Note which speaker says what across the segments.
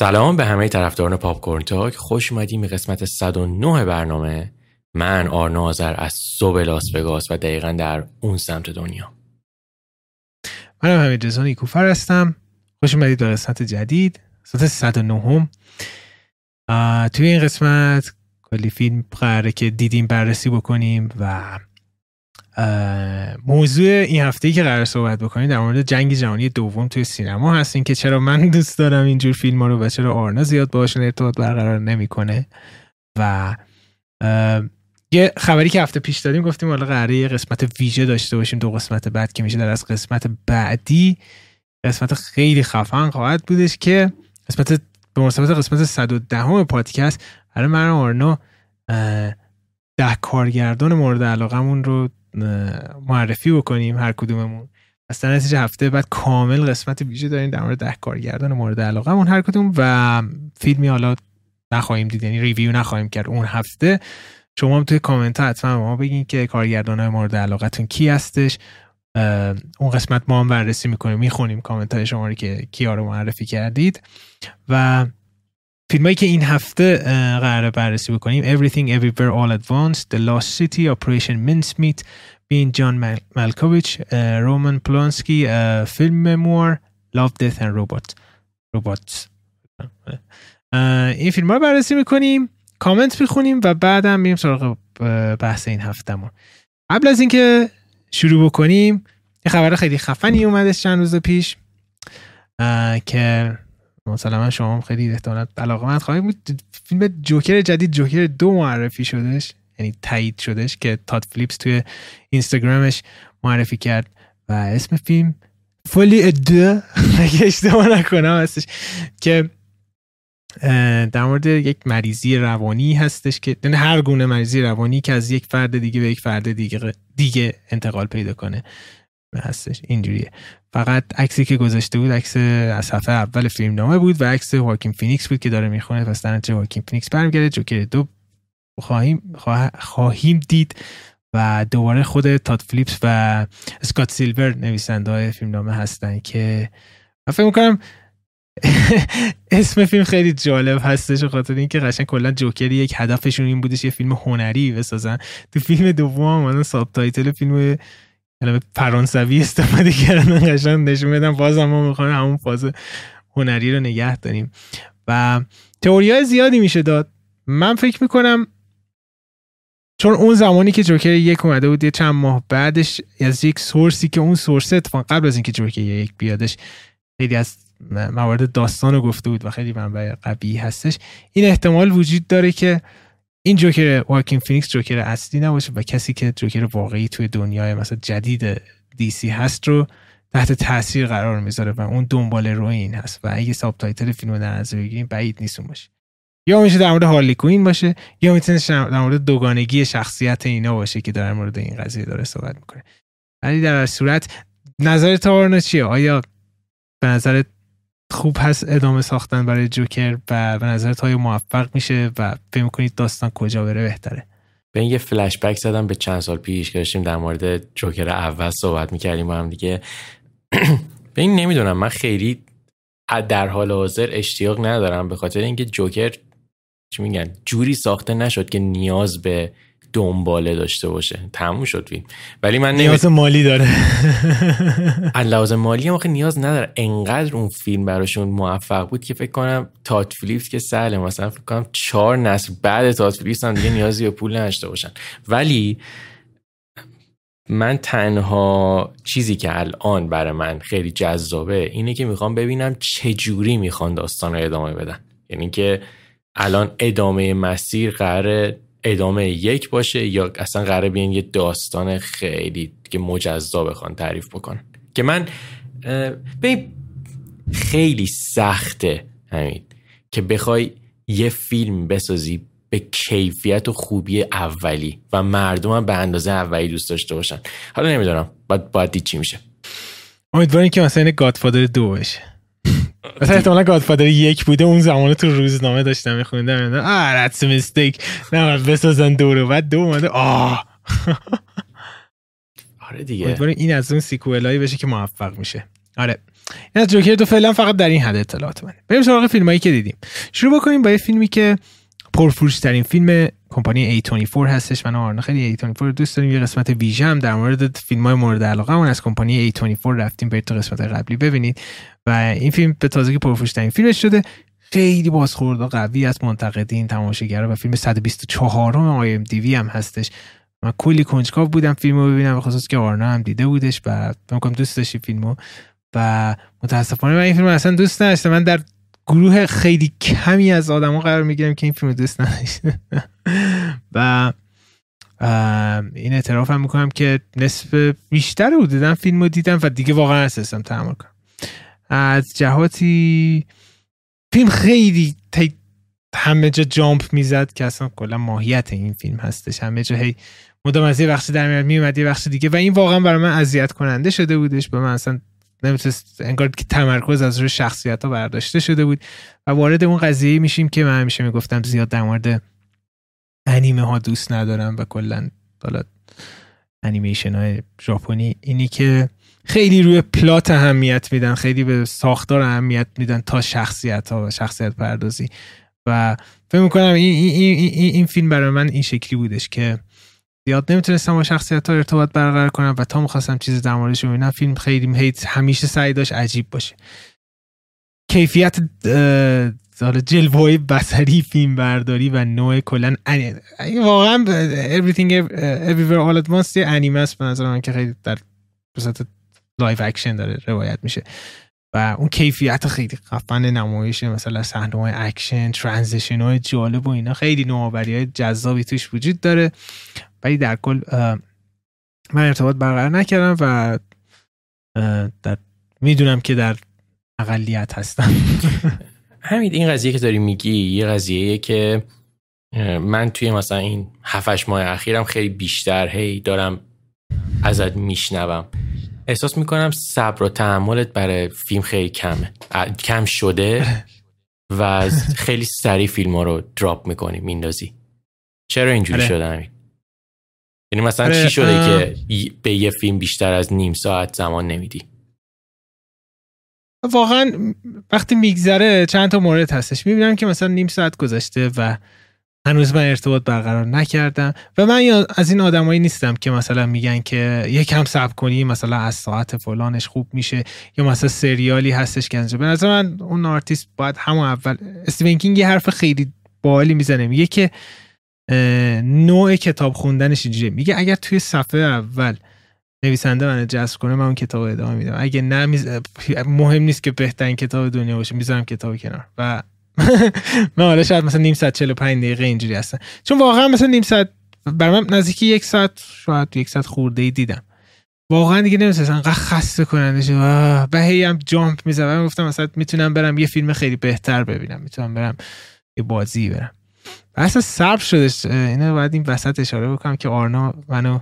Speaker 1: سلام به همه طرفداران پاپ کورن تاک. خوش اومدیم به قسمت 109 برنامه. من آرنا آذر از صبح لاس وگاس و دقیقا در اون سمت دنیا.
Speaker 2: منم همین رضا نیکوفر هستم. خوش اومدید به قسمت جدید قسمت 109 هم توی این قسمت کلی فیلم قراره که دیدیم بررسی بکنیم و موضوع این هفته که قرار صحبت بکنیم در مورد جنگ جهانی دوم توی سینما هستیم که چرا من دوست دارم اینجور فیلم ها رو و چرا آرنا زیاد باشون ارتباط برقرار نمی‌کنه. و یه خبری که هفته پیش دادیم گفتیم حالا قراره یه قسمت ویژه داشته باشیم دو قسمت بعد که میشه در از قسمت بعدی قسمت خیلی خفن خواهد بودش که قسمت به مناسبت قسمت 110 پادکست برای من آرنا ده کارگردان مورد علاقمون رو معرفی بکنیم هر کدوممون. از هفته بعد کامل قسمت ویژه داریم در مورد ده کارگردان مورد علاقمون هر کدوم و فیلمی حالا نخواهیم دید یعنی review نخواهیم کرد اون هفته. شما هم توی کامنت ها حتما ما بگین که کارگردان های مورد علاقتون کی هستش. اون قسمت ما هم بررسی می‌کنیم می‌خونیم کامنت های شما رو که کیا رو معرفی کردید. و فیلمایی که این هفته قراره بررسی بکنیم. Everything Everywhere All at Once The Lost City Operation Mincemeat Being John Malkovich رومان پولانسکی فیلم مموار Love Death and Robot روبات این فیلم رو بررسی می‌کنیم کامنت می‌خونیم و بعدم میریم سراغ بحث این هفتهمون. قبل از اینکه شروع بکنیم یه خبر خیلی خفنی اومدش چند روز پیش که مثلا شما هم خیلی احتمالاً من خواهیم بود. فیلم جوکر جدید جوکر دو معرفی شدش یعنی تایید شدش که تاد فلیپس توی اینستاگرامش معرفی کرد و اسم فیلم Folie à Deux اگه اشتباه نکنم هستش که در مورد یک مریضی روانی هستش که یعنی هر گونه مریضی روانی که از یک فرد دیگه به یک فرد دیگه دیگه انتقال پیدا کنه. هستش. اینجوریه. فقط عکسی که گذاشته بود عکس از صفحه اول فیلم نامه بود و عکس واکین فینیکس بود که داره می‌خونه پس در نتیجه واکین فینیکس برمیگرده. جوکر دو خواهیم خواهیم دید و دوباره خود تاد فیلیپس و اسکات سیلور نویسنده های فیلم نامه هستن که من فکر می‌کنم اسم فیلم خیلی جالب هستش خاطر اینکه قشنگ کلا جوکری یک هدفشون این بودش یه فیلم هنری بسازن. تو فیلم دوم هم subtitle فیلم کلمه فرانسوی استفاده کردن قشنگ نشون بدن باز ما می‌خوایم همون فاز هنری رو نگه داریم. و تئوری های زیادی میشه داد. من فکر می‌کنم چون اون زمانی که جوکر یک اومده بود یه چند ماه بعدش از یک source ی که اون source اتفاق قبل از اینکه جوکر یک بیادش خیلی از موارد داستان رو گفته بود و خیلی منبع قوی هستش. این احتمال وجود داره که این جوکر واکین فینیکس جوکر اصلی نباشه و کسی که جوکر واقعی توی دنیای مثلا جدید DC هست رو تحت تاثیر قرار می‌ذاره و اون دنباله روی این هست و اگه subtitle فیلم در نظر بگیریم بعید نیست باشه. یا میشه در مورد هارلی کویین باشه یا می‌تونه در مورد دوگانگی شخصیت اینا باشه که در مورد این قضیه داره صحبت می‌کنه. ولی در صورت نظر تارنا چیه؟ آیا به نظر خوب هست ادامه ساختن برای جوکر و به نظرت های موفق میشه و فکر می‌کنید داستان کجا بره بهتره؟
Speaker 1: به این یه فلش بک زدم به چند سال پیش که داشتیم در مورد جوکر اول صحبت می‌کردیم با هم دیگه. به این نمی‌دونم من خیلی در حال حاضر اشتیاق ندارم به خاطر اینکه جوکر چی میگن جوری ساخته نشد که نیاز به دنباله داشته باشه. تموم شد فیلم. ولی من
Speaker 2: نیاز مالی داره.
Speaker 1: لحاظ مالی هم نیاز نداره. انقدر اون فیلم براشون موفق بود که فکر کنم تات فلیپس که سهله. مثلا فکر کنم چهار نسل بعد تات فلیپس هم دیگه نیازی به پول نداشته باشن. ولی من تنها چیزی که الان برای من خیلی جذابه اینه که می‌خوام ببینم چه جوری می‌خوان داستان رو ادامه بدن. یعنی که الان ادامه مسیر قرار ادامه یک باشه یا اصلا قراره بیان یه داستان خیلی که مجزا بخوان تعریف بکنن که من ببین خیلی سخته همین که بخوای یه فیلم بسازی به کیفیت و خوبی اولی و مردم هم به اندازه اولی دوست داشته باشن. حالا نمی‌دونم باید, باید دید چی میشه.
Speaker 2: امیدواریم که مثلا گادفادر دو بشه مثلا احتمالا گادفادر یک بوده اون زمان تو روزنامه داشتم میخوندم. آه that's a mistake. نه بسازن دو بعد دو اومده آه.
Speaker 1: آره دیگه.
Speaker 2: این از اون سیکوئل هایی بشه که موفق میشه. آره. این از جوکر تو فعلا فقط در این حد اطلاعات من بریم سراغ فیلمایی که دیدیم. شروع بکنیم با یه فیلمی که پرفروش ترین فیلم کمپانی A24 هستش. من آرنا خیلی A24 دوست داریم. یه قسمت ویژه هم در مورد فیلم های مورد علاقه من از کمپانی A24 رفتیم. برید تو قسمت قبلی ببینید. و این فیلم به تازگی پرفروش ترین فیلمش شده. خیلی بازخورده قوی از منتقدین تماشاگرها و فیلم 124 ام آی ام دی هم هستش. من کلی کنجکاو بودم فیلمو ببینم به خصوص که آرنا هم دیده بودش و فکر دوست داشتی فیلمو. و متاسفانه من این فیلم اصلا دوست نداشتم. من در گروه خیلی کمی از آدما قرار می‌گیرم که این فیلم دوست نداشته و این اعتراف هم می‌کنم که نصف بیشتر رو دیدم فیلم رو دیدم و دیگه واقعا اساسم تحمل کنم. از جهاتی فیلم خیلی همه جا جامپ می‌زد که اصلا کلا ماهیت این فیلم هستش. همه جا هی مدام از یه بخشی در میاد میومد یه بخش دیگه و این واقعا برای من اذیت کننده شده بودش. به من اصلا نمی‌تونست انگار که تمرکز از روی شخصیت ها برداشته شده بود و وارد اون قضیه میشیم که من همیشه می‌گفتم زیاد در مورد انیمه ها دوست ندارم و کلا حالا انیمیشن های ژاپنی اینی که خیلی روی پلات اهمیت میدن خیلی به ساختار اهمیت میدن تا شخصیت ها و شخصیت پردازی. و فکر می‌کنم این, این, این, این فیلم برای من این شکلی بودش که زیاد نمی‌تونستم با شخصیت ها ارتباط برقرار کنم و تا می‌خواستم چیز در موردش ببینم فیلم خیلی همیشه سعی داشت عجیب باشه. کیفیت حالا جلوه بصری فیلم برداری و نوع کلا واقعا everything everywhere all at once انیمه است به نظر من که خیلی در صورت live action داره روایت میشه. و اون کیفیت خیلی خفن نمایشه مثلا صحنه های اکشن transition های جالب و اینا خیلی نوآوری های جذابی توش وجود داره. ولی در کل من ارتباط برقرار نکردم و در می‌دونم که در اقلیت هستم.
Speaker 1: همین این قضیه که داری میگی یه قضیه که من توی مثلا این هفتش ماه اخیرم خیلی بیشتر هی دارم ازت میشنوم. احساس می‌کنم صبر و تحملت برای فیلم خیلی کمه. کم شده و خیلی سریع فیلم ها رو دراپ می‌کنی میندازی. چرا اینجوری آره. شده همین؟ یعنی مثلا چی آره، شده که به یه فیلم بیشتر از نیم ساعت زمان نمیدی؟
Speaker 2: واقعا وقتی میگذره چند تا مورد هستش. می‌بینم که مثلا نیم ساعت گذشته و هنوز من ارتباط برقرار نکردم و من از این آدمایی نیستم که مثلا میگن که یکم صبر کنی مثلا از ساعت فلانش خوب میشه یا مثلا سریالی هستش که انجام به نظر من اون آرتیست باید همون اول استیون کینگ یه حرف خیلی بالی می‌زنه. میگه که نوع کتاب خوندنش اینجوریه. میگه اگر توی صفحه اول نویسنده من جذب کنه من اون کتاب ادامه میدم. اگه نه مهم نیست که بهترین کتاب دنیا باشه. می‌ذارم کتاب کنار. و من حالا شاید مثلا نیم ساعت 45 دقیقه اینجوری هستن. چون واقعا مثلا نیم ساعت برای من نزدیکی یک ساعت شاید یک ساعت خورده ای دیدم. واقعا دیگه نمیشه انقدر خسته کننده شد به هی هم جامپ می‌زدم. گفتم مثلا می‌تونم برم یه فیلم خیلی بهتر ببینم. می‌تونم برم یه بازی برم. اصلا صبر شدش. اینو باید این وسط اشاره بکنم که آرنا منو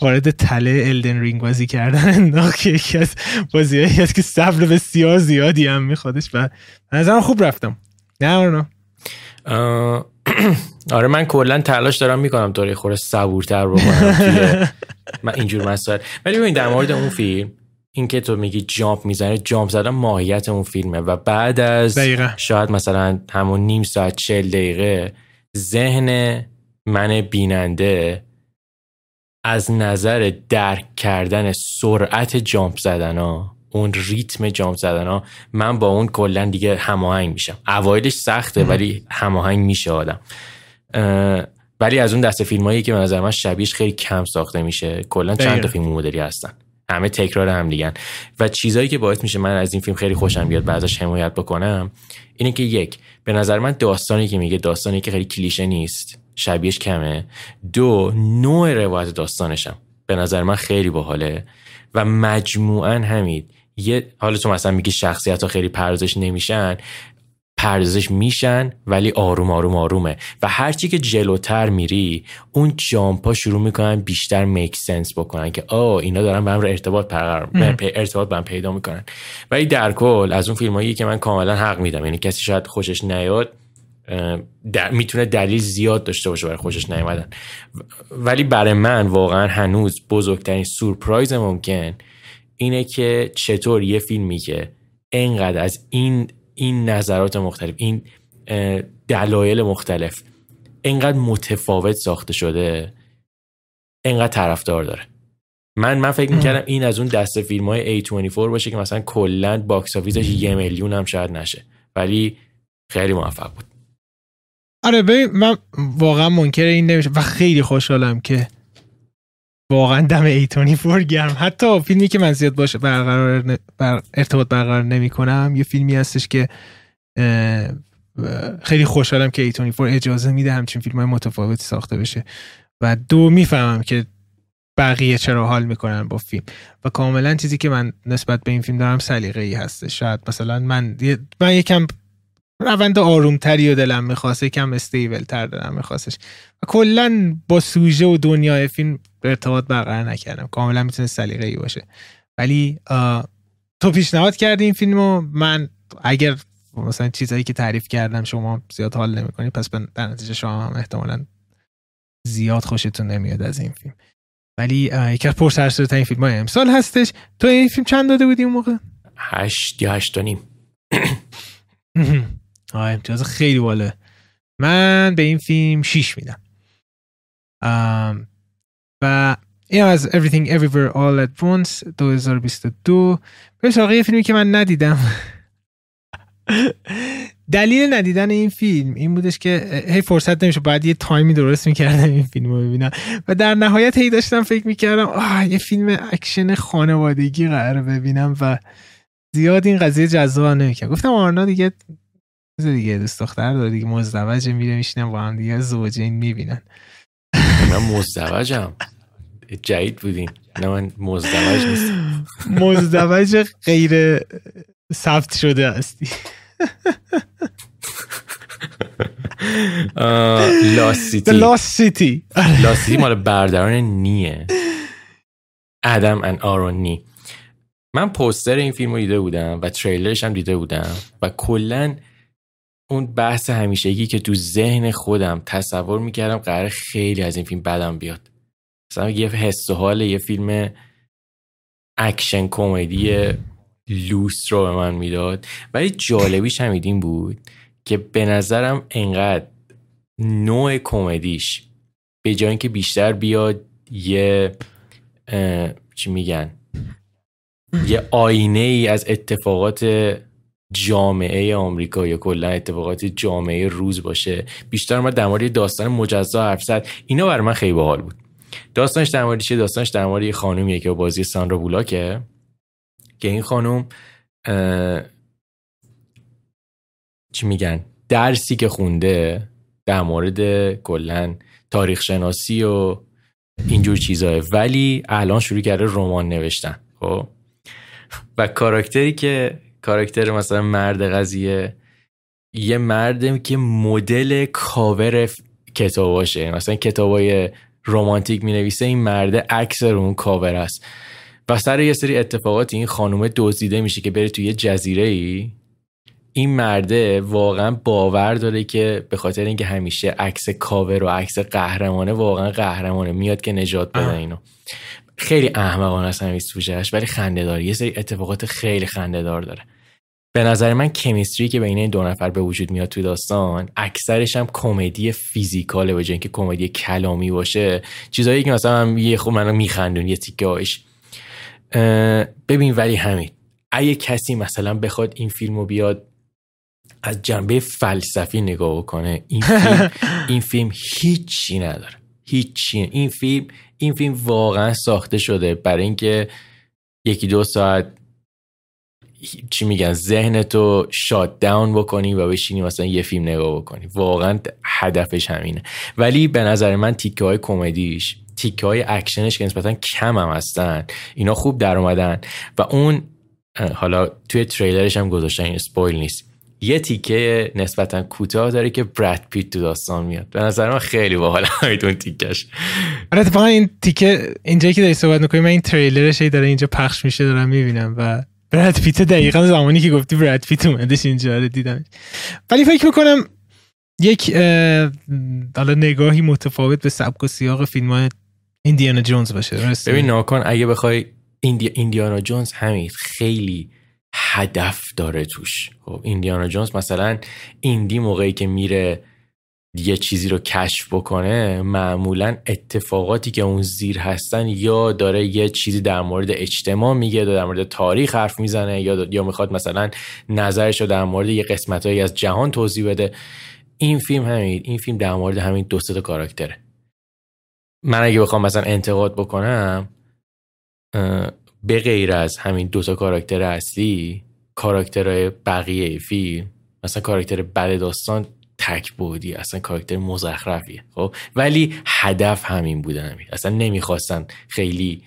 Speaker 2: وارد تله الدن رینگ بازی کردن. انداخت که یکی از بازی هست که صبر بسیار زیادی هم میخوادش و نظرم خوب رفتم. نه آرنا؟
Speaker 1: آره من کلا تلاش دارم می‌کنم طوری خوره صبورتر بکنم من اینجور مسائل. ولی ببین در مورد اون فیلم این که تو میگی جامپ می‌زنه جامپ زدن ماهیت اون فیلمه و بعد از دقیقه. شاید مثلا همون نیم ساعت چل دقیقه ذهن من بیننده از نظر درک کردن سرعت جامپ زدن ها اون ریتم جامپ زدن ها من با اون کلا دیگه هماهنگ میشم. اوایلش سخته ولی هماهنگ میشه آدم. ولی از اون دست فیلم هایی که به نظر من شبیهش خیلی کم ساخته میشه. کلا چند تا فیلم مدلی هستن. همه تکرار هم دیگن و چیزایی که باعث میشه من از این فیلم خیلی خوشم بیاد بعدش حمایت بکنم اینه که یک به نظر من داستانی که میگه داستانی که خیلی کلیشه نیست. شبیهش کمه. دو نوع روایت داستانشم. به نظر من خیلی باحاله. و مجموعا همین یه حالا تو مثلا میگی شخصیت ها خیلی پردازش نمیشن پردازش میشن ولی آروم آروم آرومه. و هرچی که جلوتر میری اون جامپا شروع می‌کنن بیشتر میک سنس بکنن که آه اینا دارن به رو ارتباط برقرار ارتباط به پیدا می‌کنن. ولی در کل از اون فیلم هایی که من کاملا حق میدم یعنی کسی شاید خوشش نیاد می‌تونه دلیل زیاد داشته باشه برای خوشش نیومدن. ولی برای من واقعا هنوز بزرگترین سورپرایز ممکن اینه که چطور یه فیلمی که انقدر از این این نظرات مختلف این دلایل مختلف انقدر متفاوت ساخته شده انقدر طرفدار داره. من من فکر می‌کردم این از اون دسته فیلم های A24 باشه که مثلا کلا box office ش یه میلیون هم شاید نشه. ولی خیلی موفق بود.
Speaker 2: آره ببین من واقعا منکر این نمیشه و خیلی خوشحالم که واقعا دم A24 گرم حتی فیلمی که من زیاد باشه برقرار بر ارتباط برقرار نمی کنم یه فیلمی هستش که خیلی خوشحالم که A24 اجازه میده همچین فیلم های متفاوتی ساخته بشه. و دو می‌فهمم که بقیه چرا حال می‌کنن با فیلم. و کاملا چیزی که من نسبت به این فیلم دارم سلیقه ای هسته شاید مثلا من من یکم روند آرومتری و دلم می‌خواسته یکم استیبل تر دلم میخواستش. و کلا با سوژه و دنیای فیلم ارتباط برقرار نکردم. کاملا می‌تونه سلیقه ای باشه. ولی تو پیشنهاد کردی این فیلمو؟ من اگر مثلا چیزایی که تعریف کردم شما زیاد حال نمی‌کنی پس در نتیجه شما هم احتمالا زیاد خوشتون نمیاد از این فیلم. ولی یکی از پرسرسده این فیلم های امسال هستش. تو این فیلم چند داده بودی اون موقع؟
Speaker 1: هشت یا هشت و نیم.
Speaker 2: آه امتیاز خیلی بالا من به این فیلم شیش میدم. و این از Everything Everywhere All At Once 2022 به سراغ یه فیلمی که من ندیدم. دلیل ندیدن این فیلم این بودش که هی فرصت نمیشه باید یه تایمی درست می‌کردم این فیلم رو ببینم. و در نهایت هی داشتم فکر می‌کردم آه یه فیلم اکشن خانوادگی قرار ببینم و زیاد این قضیه جذاب نمی‌کرد. گفتم آرنا دیگه دیگه دوست دختر داره دیگه مزدوج میره میشینم با هم دیگه زوجین می‌بینن.
Speaker 1: من مزدوجم. جدید بودین نه من مزدوج نیستم.
Speaker 2: مزدوج غیر ثبت شده هستی.
Speaker 1: Lost City
Speaker 2: Lost City
Speaker 1: Lost City مال برادران نی. Adam and Aaron Nee. من پوستر این فیلم رو دیده بودم و تریلرش هم دیده بودم و کلا اون بحث همیشگی که تو ذهن خودم تصور می‌کردم قرار خیلی از این فیلم بدم بیاد. مثلا یه حس و حال یه فیلم اکشن کمدی لوس رو به من می‌داد. ولی جالبیش هم این بود که به نظرم انقدر نوع کمدیش به جای اینکه بیشتر بیاد یه چی میگن؟ یه آینه ای از اتفاقات جامعه آمریکا یا کلا اتفاقات جامعه روز باشه. بیشتر ما در مورد داستان مجزا حرف زد. اینا برای من خیلی باحال بود. داستانش در مورد چیه؟ داستانش در مورد یه خانومیه که بازی سانرا بولاکه. که این خانم چی میگن؟ درسی که خونده در مورد کلا تاریخ شناسی و اینجور چیزاه ولی الان شروع کرده رمان نوشتن. خب؟ و کاراکتری که کاراکتر مثلا مرد قضیه. یه مردم که مدل کاور کتاباشه. مثلا کتابای رومانتیک می نویسه این مرده عکس رو اون کاور است. و سر یه سری اتفاقات این خانومه دزدیده میشه که بره توی یه جزیره ای این مرده واقعا باور داره که به خاطر اینکه همیشه عکس کاور و عکس قهرمانه واقعا قهرمانه میاد که نجات بده اینو. خیلی احمقانه است همین سوژهش ولی خنده داره یه سری اتفاقات خیلی خنده دار داره. به نظر من کمیستری که بین این دو نفر به وجود میاد توی داستان اکثرش هم کمدی فیزیکاله به که کمدی کلامی باشه. چیزایی که مثلا من یه خوب منو میخندون یه تیکه ببین ولی همین. اگه کسی مثلا بخواد این فیلم رو بیاد از جنبه فلسفی نگاه بکنه این فیلم این فیلم هیچی نداره. هیچی. این فیلم این فیلم واقعا ساخته شده برای اینکه یکی دو ساعت چی میگن ذهنتو شات داون بکنی و بشینی مثلا یه فیلم نگاه بکنی. واقعا هدفش همینه. ولی به نظر من تیکه های کمدیش تیکه های اکشنش که نسبتا کم هم هستن اینا خوب در اومدن و اون حالا توی تریلرش هم گذاشتن این spoil نیست. یه تیکه نسبتا کوتاه داره که براد پیت تو داستان میاد. به نظر من خیلی باحال اون تیکش
Speaker 2: آره اتفاقا این تیکه اینجایی که داری صحبت می‌کنی من این تریلرش داره اینجا پخش میشه دارم می‌بینم و براد پیت دقیقا زمانی که گفتی براد پیت اومدش اینجا رو دیدم ولی فکر می‌کنم یک حالا نگاهی متفاوت به سبک و سیاق فیلم های ایندیانا جونز باشه
Speaker 1: ببین ناکن اگه بخوای ایندی... ایندیانا جونز همین خیلی هدف داره توش. خب ایندیانا جونز مثلا ایندی موقعی که میره یه چیزی رو کشف بکنه معمولا اتفاقاتی که اون زیر هستن یا داره یه چیزی در مورد اجتماع میگه در مورد تاریخ حرف می‌زنه یا یا می‌خواد مثلا نظرش رو در مورد یه قسمتهایی از جهان توضیح بده. این فیلم همین این فیلم در مورد همین دو تا کاراکتره. من اگه بخوام مثلا انتقاد بکنم به غیر از همین دو تا کاراکتر اصلی کاراکترهای بقیه فیلم مثلا کاراکتر بد داستان تک بودی اصلا کاراکتر مزخرفیه خب؟ ولی هدف همین بودن همین اصلا نمی‌خواستن خیلی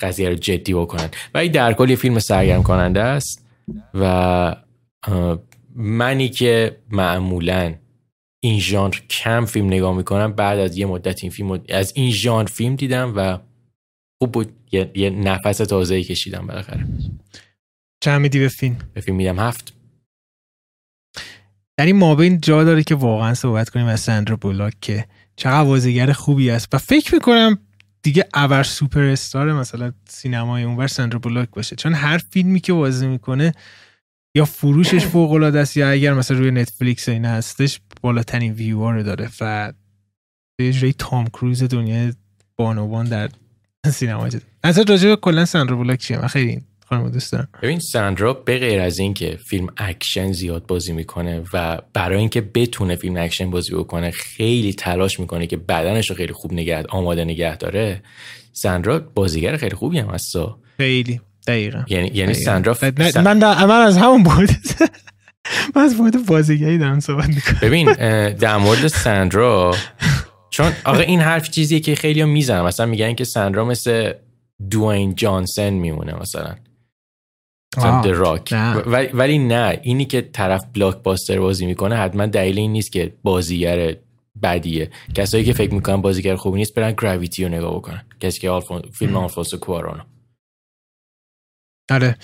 Speaker 1: قضیه رو جدی بکنن. ولی در کل یه فیلم سرگرم کننده است و منی که معمولا این ژانر کم فیلم نگاه می‌کنم بعد از یه مدت این فیلم از این ژانر فیلم دیدم و خوب بود. یه, یه نفس تازه کشیدم بالاخره.
Speaker 2: چند میدی به فیلم؟
Speaker 1: به فیلم میدم. هفت
Speaker 2: در این مابین جا داره که واقعا صحبت کنیم از سندرا بولاک که چقدر بازیگر خوبی است. و فکر می‌کنم دیگه اول سوپر استار مثلا سینمای اونور سندرا بولاک باشه. چون هر فیلمی که بازی می‌کنه یا فروشش فوق العاده است یا اگر مثلا روی نتفلیکس این هستش بالاترین ویو رو داره. و یه جوری تام کروز دنیا بانوان در سینما از راجع کلا سندرا بولاک چیه؟ من خیلی خانم دوست دارم.
Speaker 1: ببین ساندرا به غیر از اینکه فیلم اکشن زیاد بازی می‌کنه و برای اینکه بتونه فیلم اکشن بازی بکنه خیلی تلاش می‌کنه که بدنش رو خیلی خوب نگه آماده نگه داره ساندرا بازیگر خیلی خوبی هم هست.
Speaker 2: خیلی. دقیقا.
Speaker 1: یعنی یعنی ساندرا
Speaker 2: من من از همون بود. من از بود بازیگری دارم صحبت می‌کنم.
Speaker 1: ببین در مورد ساندرا چون آقا این حرف چیزیه که خیلی ها می‌زنن. مثلا میگن که ساندرا مثل دوین جانسن میمونه مثلا. راک ولی نه. اینی که طرف بلاک باستر بازی می‌کنه حتما دلیل این نیست که بازیگر بدیه. کسایی که فکر می‌کنن بازیگر خوبی نیست برن Gravity رو نگاه بکنن. کسی که آلفون... فیلم آلفونسو کوارونو
Speaker 2: آره.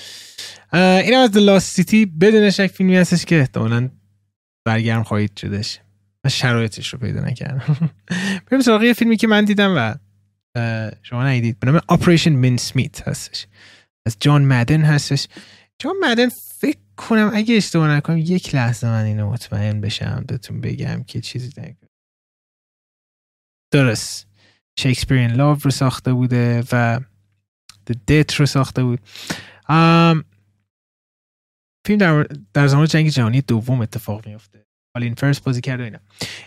Speaker 2: این از Lost City بدون شک فیلمی هستش که احتمالا برگرم خواهید شدش من شرایطش رو پیدا نکردم. بریم سراغ یه فیلمی که من دیدم و شما ندیدید به نام Operation Mincemeat هستش. از جان مدن هستش. جان مدن فکر کنم اگه اشتباه نکنم یک لحظه من اینو مطمئن بشم بهتون بگم که چیزی نکنم درست. شکسپیرین لاو رو ساخته بوده و The Death رو ساخته بود. فیلم در, در زمان جنگ جهانی دوم اتفاق میفته این فرست بازی کرده اینا.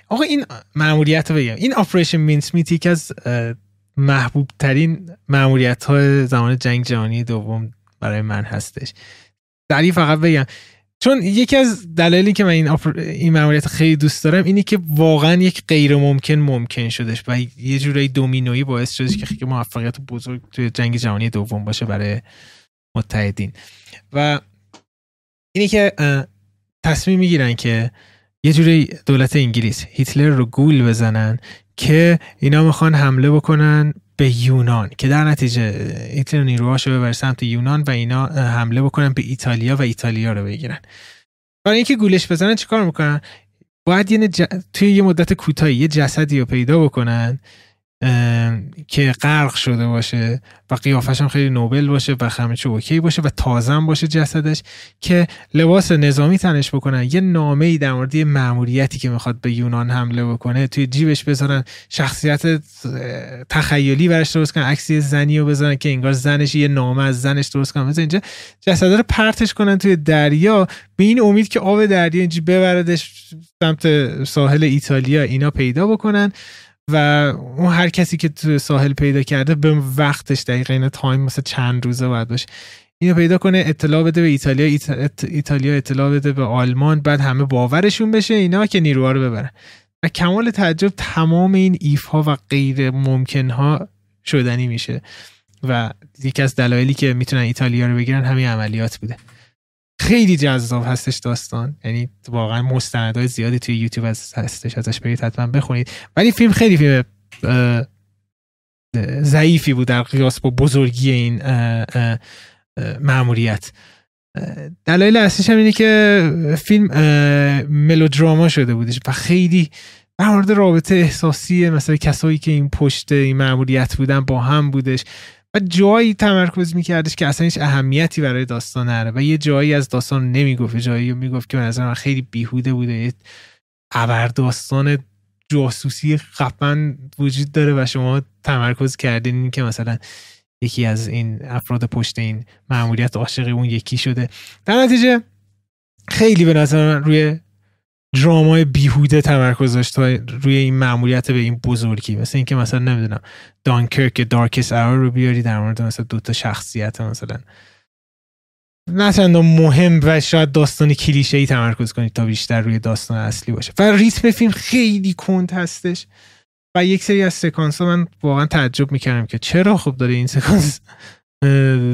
Speaker 2: آقا این معمولیت رو بگم. این آپریشن مینسمیت یکی از محبوب ترین معمولیت های زمان جنگ جهانی دوم برای من هستش. دلیل فقط بگم چون یکی از دلایلی که من این این معمولیت خیلی دوست دارم اینی که واقعا یک غیر ممکن ممکن شدش و یه جورایی دومینویی باعث شدش که خیلی موفقیت بزرگ توی جنگ جهانی دوم باشه برای متحدین. و اینی که تصمیم می‌گیرن که یه جوری دولت انگلیس هیتلر رو گول بزنن که اینا می‌خوان حمله بکنن به یونان که در نتیجه هیتلر نیروهاشو ببر سمت یونان و اینا حمله بکنن به ایتالیا و ایتالیا رو بگیرن. برای اینکه گولش بزنن چیکار می‌کنن؟ باید یه توی یه مدت کوتاهی یه جسدی رو پیدا بکنن که غرق شده باشه و قیافش هم خیلی نوبل باشه و همه چه اوکی باشه و تازم باشه جسدش که لباس نظامی تنش بکنن. یه نامه ای در مورد مأموریتی که می‌خواد به یونان حمله بکنه توی جیبش بذارن شخصیت تخیلی برش درست کنن عکسی زنی رو بذارن که انگار زنش یه نامه از زنش درست کنن مثلا اینجا جسد رو پرتش کنن توی دریا به این امید که آب دریا اینجا ببردش سمت ساحل ایتالیا اینا پیدا بکنن. و اون هر کسی که تو ساحل پیدا کرده به وقتش دقیقا این تایم مثلا چند روزه باید باشه. اینو پیدا کنه اطلاع بده به ایتالیا ایتالیا اطلاع بده به آلمان بعد همه باورشون بشه اینا که نیروها رو ببرن. و کمال تعجب تمام این if ها و غیر ممکن ها شدنی میشه. و یکی از دلایلی که می‌تونن ایتالیا رو بگیرن همین عملیات بوده. خیلی جذاب هستش داستان. یعنی واقعا مستندهای زیادی توی یوتیوب هستش ازش برید حتما بخونید. ولی فیلم خیلی فیلم ضعیفی بود در قیاس با بزرگی این معمولیت دلایل اصلیش هم اینه که فیلم ملودراما شده بودش و خیلی در مورد رابطه احساسی مثلا کسایی که این پشت این معمولیت بودن با هم بودش. و جایی تمرکز میکردش که اصلا هیچ اهمیتی برای داستان نره و یه جایی از داستان نمی‌گفت جایی می‌گفت که من من خیلی بیهوده بوده. یه ابر داستان جاسوسی خفن وجود داره و شما تمرکز کردین این که مثلا یکی از این افراد پشت این معمولیت عاشق اون یکی شده. در نتیجه خیلی به نظر من روی درامای بیهوده تمرکز داشت روی این معمولیت به این بزرگی. مثل اینکه مثلا نمی‌دونم دانکرک دارکس اور رو بیاری در مورد مثلا دوتا شخصیت مثلا. نه مهم و شاید داستانی کلیشه ای تمرکز کنید تا بیشتر روی داستان اصلی باشه. و ریتم فیلم خیلی کند هستش. و یک سری از سکانس ها من واقعا تعجب می‌کردم که چرا خوب داره این سکانس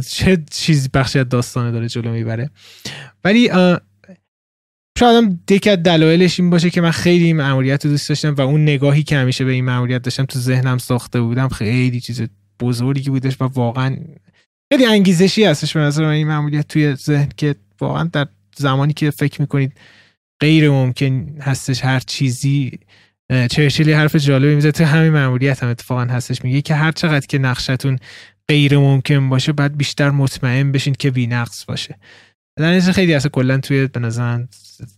Speaker 2: چه چیزی بخشی از داستانه داره جلو می‌بره. ولی شاید هم دیگه از دلایلش این باشه که من خیلی این معمولیت رو دوست داشتم و اون نگاهی که همیشه به این معمولیت داشتم تو ذهنم ساخته بودم خیلی چیز بزرگی بودش و واقعا خیلی انگیزشی هستش به نظر این معمولیت توی ذهن که واقعا در زمانی که فکر می‌کنید غیر ممکن هستش هر چیزی چرچیلی حرف جالبی میزه تو همین معمولیت هم اتفاقا هستش. میگه که هر چقدر که نقشتون غیر ممکن باشه بعد بیشتر مطمئن بشین که بی نقص باشه. در خیلی اصلا کلا توی به نظر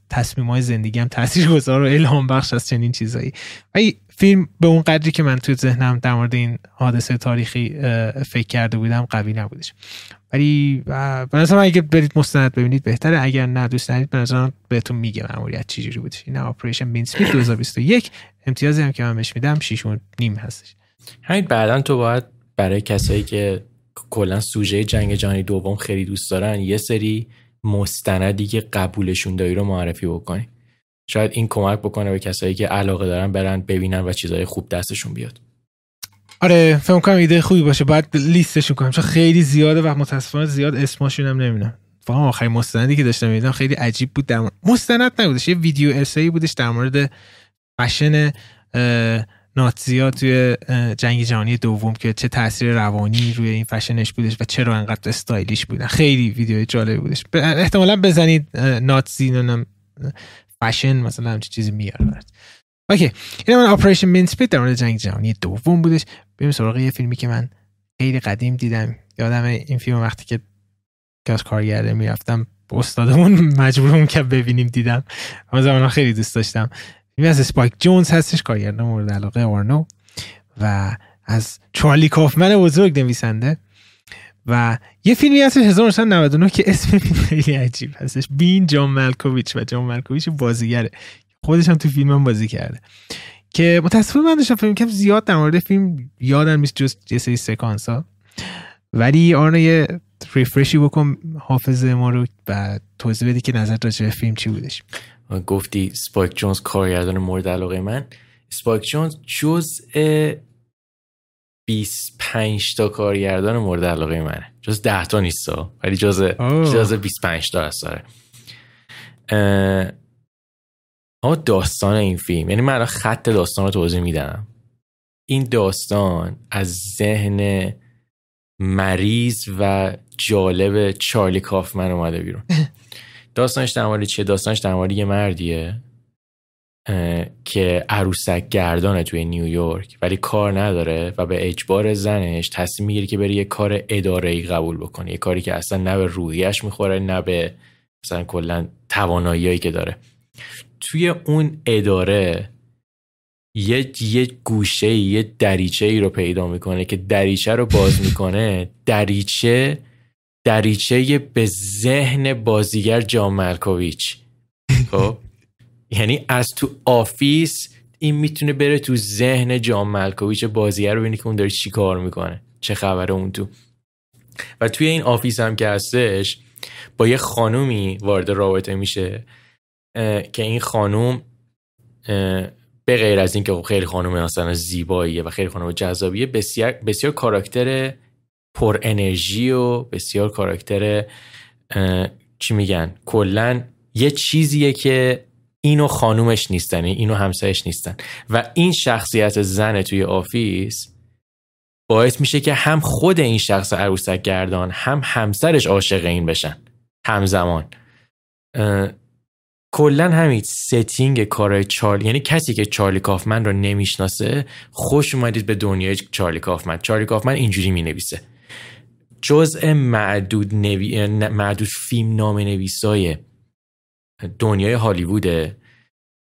Speaker 2: تصمیم های زندگی هم تاثیر گذار و الهام بخش از چنین چیزایی. و فیلم به اون قدری که من توی ذهنم در مورد این حادثه تاریخی فکر کرده بودم قوی نبودش. ولی به نظر اگه برید مستند ببینید بهتره. اگر نه دوست دارید به نظر بهتون میگه ماموریت چجوری بودش. این اپریشن بین 2021 امتیازی هم که من بهش میدم 6 نیم هستش.
Speaker 1: همین بعدا تو باید برای کسایی که کلا سوژه جنگ جهانی دوم خیلی دوست دارن یه سری مستندی که قبولشون داری رو معرفی بکنی. شاید این کمک بکنه به کسایی که علاقه دارن برن ببینن و چیزهای خوب دستشون بیاد.
Speaker 2: آره فکر کنم ایده خوبی باشه. باید لیستشون کنم. چون خیلی زیاده و متاسفانه زیاد اسمشون هم نمی‌دونم. واقعا آخرین مستندی که داشتم می‌دیدم خیلی عجیب بود در مستند نبودش یه ویدیو ارسایی بودش در مورد فشن ناتزیا توی جنگ جهانی دوم که چه تاثیر روانی روی این فشنش بودش و چرا انقدر stylish بودن. خیلی ویدیو جالب بودش. احتمالا بزنید Nazi نمی‌دونم fashion مثلا همچین چیزی میاد اوکی این من Operation Mincemeat در مورد جنگ جهانی دوم بودش. بریم سراغ یه فیلمی که من خیلی قدیم دیدم. یادم این فیلم وقتی که از کارگرده می‌رفتم استادمون مجبورم که ببینیم دیدم. اما زمان خیلی دوست داشتم. از اسپایک جونز هستش کارگردان مورد علاقه آرنو و از چارلی کافمن بزرگ نویسنده. و یه فیلمی هستش 1999 که اسم خیلی عجیب هستش. بین جان مالکوویچ و جان مالکوویچ بازیگره خودش هم تو فیلم هم بازی کرده. که متاسفانه من داشتم فیلم کم زیاد در مورد فیلم یادم نیست جز یه سری سکانس ها ولی آن یه ریفرشی بکن حافظه ما رو و توضیح بدی که نظر راجع فیلم چی بودش.
Speaker 1: گفتی سپایک جونز کارگردان مورد علاقه من. سپایک جونز جزء 25 تا کارگردان مورد علاقه منه. جز 10 تا نیست ولی جز جز 25 تا هست داره اما داستان این فیلم یعنی من خط داستان رو توضیح میدم. این داستان از ذهن مریض و جالب چارلی کافمن اومده بیرون. داستانش در مورد چیه؟ داستانش در مورد یه مردیه که عروسک گردانه توی نیویورک ولی کار نداره و به اجبار زنش تصمیم می‌گیره که بره یه کار اداره ای قبول بکنه. یه کاری که اصلا نه به روحیش می‌خوره نه به مثلا کلا تواناییایی که داره. توی اون اداره یه یه گوشه یه دریچه ای رو پیدا می‌کنه که دریچه رو باز می‌کنه. دریچه دریچه به ذهن بازیگر جان ملکوویچ خب؟ یعنی از تو office این می‌تونه بره تو ذهن جان ملکوویچ بازیگر رو ببینی که اون داره چی کار می‌کنه. چه خبره اون تو. و توی این office هم که هستش با یه خانومی وارد رابطه میشه که این خانوم به غیر از اینکه خب خیلی خانم مثلا زیباییه و خیلی خانم جذابیه بسیار بسیار کاراکتر پر انرژی و بسیار کاراکتر چی میگن؟ کلا یه چیزیه که اینو خانومش نیستن اینو همسایش نیستن. و این شخصیت زن توی office باعث میشه که هم خود این شخص عروسک گردان هم همسرش عاشق این بشن. همزمان. کلا همین setting کارهای چارلی یعنی کسی که چارلی کافمن رو نمی‌شناسه خوش اومدید به دنیای چارلی کافمن. چارلی کافمن اینجوری می‌نویسه. جزء معدود, نوی... معدود فیلم نام نویسای دنیای هالیووده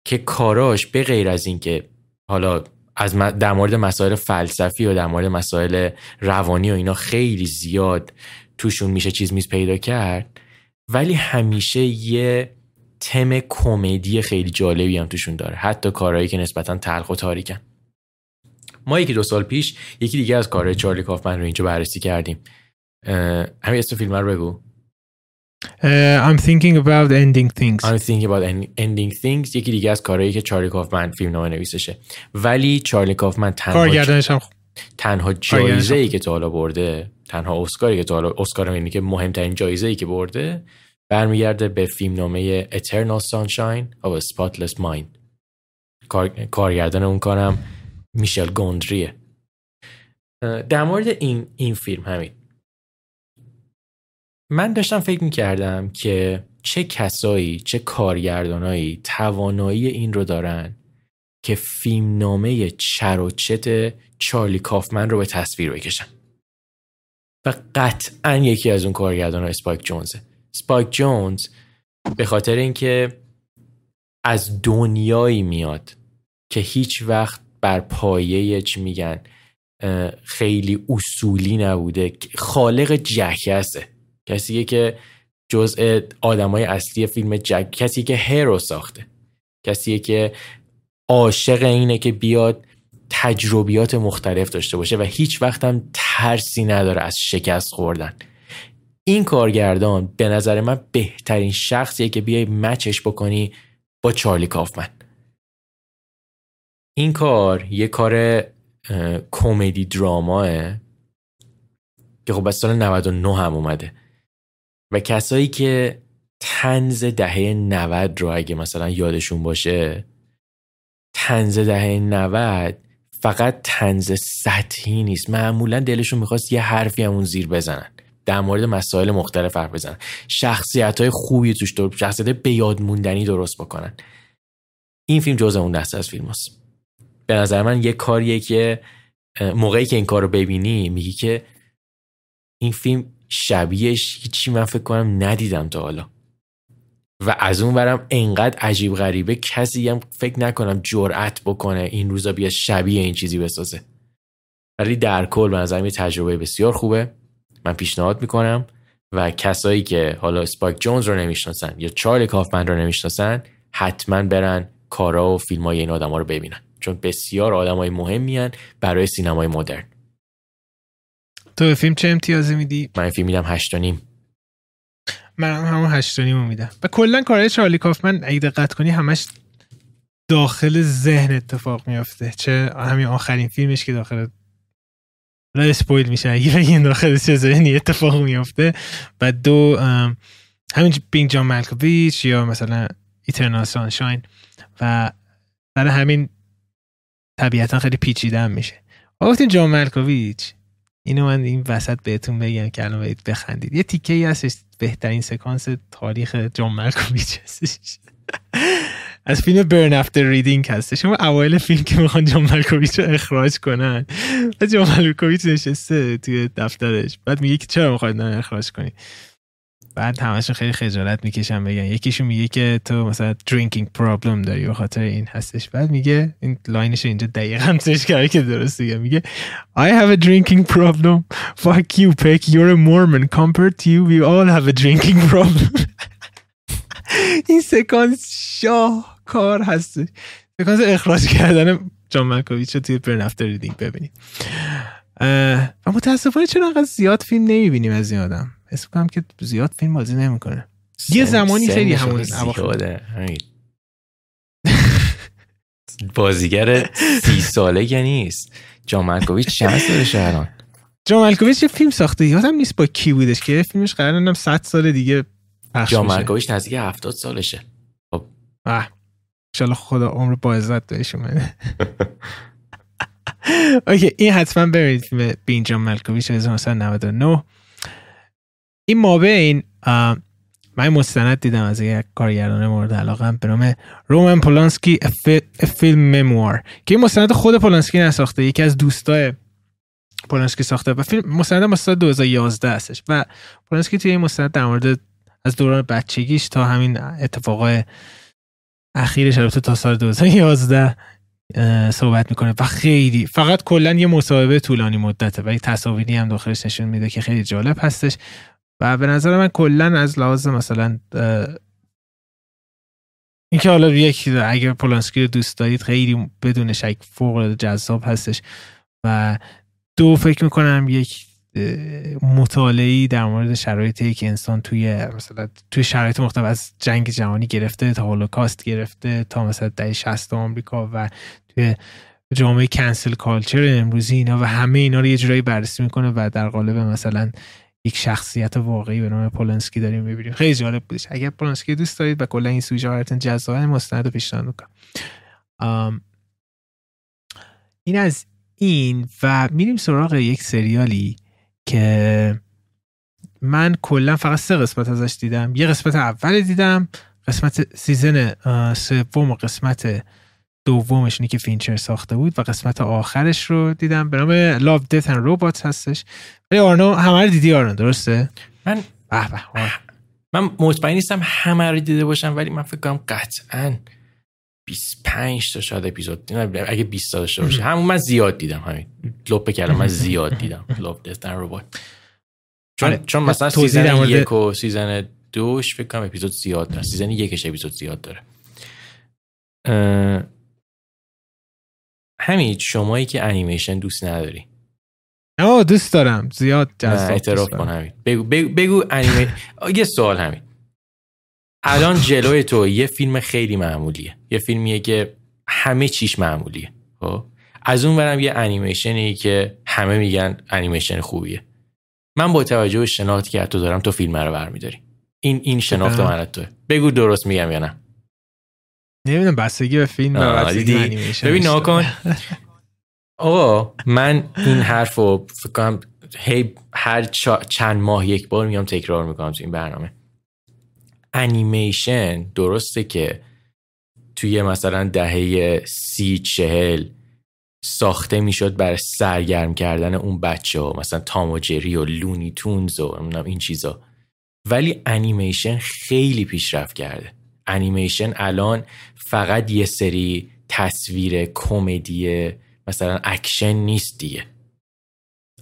Speaker 1: که کاراش به غیر از اینکه حالا از در مورد مسائل فلسفی و در مورد مسائل روانی و اینا خیلی زیاد توشون میشه چیز میز پیدا کرد ولی همیشه یه تم کمدی خیلی جالبی هم توشون داره حتی کارهایی که نسبتا تلخ و تاریکن. ما یکی دو سال پیش یکی دیگه از کارهای چارلی کافمن رو اینجا بررسی کردیم. همین اسم فیلم رو بگو.
Speaker 2: Uh, I'm thinking about ending things.
Speaker 1: I'm thinking about ending things. یکی دیگه از کارهایی که چارلی کافمن فیلم نامه نویسشه. ولی چارلی کافمن تنها
Speaker 2: هم
Speaker 1: تنها جایزه ای که تا حالا برده تنها اسکاری که تا حالا اسکار اینه که مهمترین جایزه ای که برده برمیگرده به فیلم نامه Eternal Sunshine of a Spotless Mind. کار... کارگردان اون کارم میشل گوندریه. در مورد این این فیلم همین. من داشتم فکر می‌کردم که چه کسایی چه کارگردانایی توانایی این رو دارن که فیلم نامه چر و چت چارلی کافمن رو به تصویر بکشن. و قطعا یکی از اون کارگردان ها اسپایک جونزه. اسپایک جونز به خاطر اینکه از دنیایی میاد که هیچ وقت بر پایه چی میگن خیلی اصولی نبوده. خالق جکسه کسی که جزء آدمای اصلی فیلم جک کسی که هرو ساخته. کسی که عاشق اینه که بیاد تجربیات مختلف داشته باشه و هیچ وقت هم ترسی نداره از شکست خوردن. این کارگردان به نظر من بهترین شخصیه که بیای مچش بکنی با چارلی کافمن. این کار یه کار کمدی دراماه که خب از سال 99 هم اومده. و کسایی که تنز دهه 90 رو اگه مثلا یادشون باشه تنز دهه 90 فقط تنز سطحی نیست. معمولا دلشون می‌خواست یه حرفی همون زیر بزنن در مورد مسائل مختلف حرف بزنن. شخصیت های خوبی توش دور شخصیت به یاد موندنی درست بکنن. این فیلم جز اون دسته از فیلم هست. به نظر من یه کاریه که موقعی که این کار رو ببینی میگی که این فیلم شبیهش هیچی من فکر کنم ندیدم تا حالا. و از اون برم انقدر عجیب غریبه کسی هم فکر نکنم جرأت بکنه این روزا بیا شبیه این چیزی بسازه. ولی در کل به نظرم یه تجربه بسیار خوبه. من پیشنهاد می‌کنم و کسایی که حالا اسپاک جونز رو نمی‌شناسن یا چارلی کافمن رو نمی‌شناسن حتما برن کارا و فیلم های این آدما رو ببینن. چون بسیار آدمای مهمی برای سینمای مدرن.
Speaker 2: تو فیلم چه امتیازی میدی؟
Speaker 1: من فیلم میدم هشت و نیم.
Speaker 2: من هم همون هشت و نیم میدم. و کلا کارهای چارلی کافمن اگه دقت کنی همش داخل ذهن اتفاق میافته. چه همین آخرین فیلمش که داخل لا اسپویل میشه. اگه بگین داخل چه ذهنی اتفاق میافته. و دو همین بینگ جان مالکوویچ یا مثلا ایترنال سانشاین. و برای همین طبیعتا خیلی پیچیده هم میشه. وقتی جان مالکوویچ اینو من این وسط بهتون بگم که الان بخندید. یه تیکه ای هستش بهترین سکانس تاریخ جان مالکوویچ هستش از فیلم Burn After Reading هستش. شما اوایل فیلم که می‌خوان جان رو اخراج کنن. و جان مالکوویچ نشسته توی دفترش. بعد میگه که چرا می‌خواید اخراج کنی بعد همشون خیلی خجالت می‌کشن بگن. یکیشون میگه که تو مثلا drinking problem داری به خاطر این هستش. بعد میگه این line ش اینجا دقیقا سرچ کرده که درست دیگه میگه I have a drinking problem. Fuck you Peck. You're a Mormon. Compared to you, we all have a drinking problem. این سکانس شاه کار هستش. سکانس اخراج کردن جان مکویچ رو توی برنفتر ریدینگ ببینیم. و متاسفانه چرا انقدر زیاد فیلم نمی‌بینیم از این آدم؟ حس کنم که زیاد فیلم بازی نمی‌کنه. یه زمانی خیلی همون
Speaker 1: بازیگر سی ساله نیست. جان مالکوویچ چند سالشه الان
Speaker 2: جان مالکوویچ یه فیلم ساخته. یادم نیست با کی بودش که فیلمش قرار نم 100 سال دیگه پخش
Speaker 1: جان مالکوویچ نزدیک 70 سالشه.
Speaker 2: خب. ان خدا عمر با عزت بهش اومده. اوکی این حتما برید فیلم بین جان مالکوویچ 1999 این ما بین من مستند دیدم از یک کارگردان مورد علاقه به نام رومن پولانسکی فیلم مموار که این مستند خود پولانسکی نساخته یکی از دوستای پولانسکی ساخته و فیلم مستند سال 2011 هستش و پولانسکی توی این مستند در مورد از دوران بچگیش تا همین اتفاقای اخیرش البته تا سال 2011 صحبت می‌کنه و خیلی فقط کلا یه مصاحبه طولانی مدته و یه تصاویری هم داخلش نشون میده که خیلی جالب هستش. و به نظر من کلا از لحاظ مثلا اینکه حالا یک اگر پولانسکی رو دوست دارید خیلی بدون شک فوق جذاب هستش و دو فکر می‌کنم یک مطالعی در مورد شرایط یک انسان توی مثلا توی شرایط مختلف از جنگ جهانی گرفته تا هولوکاست گرفته تا مثلا دهه 60 آمریکا و توی جامعه کنسل کالچر امروزی اینا و همه اینا رو یه جورایی بررسی می‌کنه و در قالب مثلا یک شخصیت واقعی به نام پولنسکی داریم می‌بینیم. خیلی جالب بودش. اگر پولنسکی دوست دارید و کلا این سوژه براتون جذاب مستند رو پیشنهاد می‌کنم. این از این و میریم سراغ یک سریالی که من کلا فقط سه قسمت ازش دیدم. یه قسمت اول دیدم قسمت season سوم و قسمت دومش که فینچر ساخته بود و قسمت آخرش رو دیدم. به نام Love Death and Robots هستش. ولی آرنو همه رو دیدی آرنو درسته؟
Speaker 1: من به به من مطمئن نیستم همه رو دیده باشم ولی من فکر کنم قطعا 25 تا شاید اپیزود اگه 20 تا داشته باشه. همون من زیاد دیدم همین. لپ کردم من زیاد دیدم Love Death and Robots چون آره. چون مثلا season یک و season دوش فکر کنم اپیزود زیاد داره. season یکش اپیزود زیاد داره. همین شمایی که انیمیشن دوست نداری.
Speaker 2: نه دوست دارم. زیاد
Speaker 1: جذاب اعتراف کن همین. بگو بگو, بگو انیمه یه سوال همین. الان جلوی تو یه فیلم خیلی معمولیه. یه فیلمیه که همه چیش معمولیه خب؟ از اون برم یه انیمیشنی که همه میگن انیمیشن خوبیه. من با توجه به شناختی که تو دارم تو فیلم رو برمیداری. این این شناخت من توه. بگو درست میگم یا نه.
Speaker 2: نمی‌دونم بستگی به فیلم انیمیشن
Speaker 1: ببین ناکن. آقا من این حرف رو فکر کنم هی هر چند ماه یک بار میام تکرار می‌کنم تو این برنامه. انیمیشن درسته که توی مثلا دهه سی چهل ساخته می‌شد برای سرگرم کردن اون بچه ها مثلا تام و جری و لونی تونز و این چیزا. ولی انیمیشن خیلی پیشرفت کرده. انیمیشن الان فقط یه سری تصویر کمدی مثلا اکشن نیست دیگه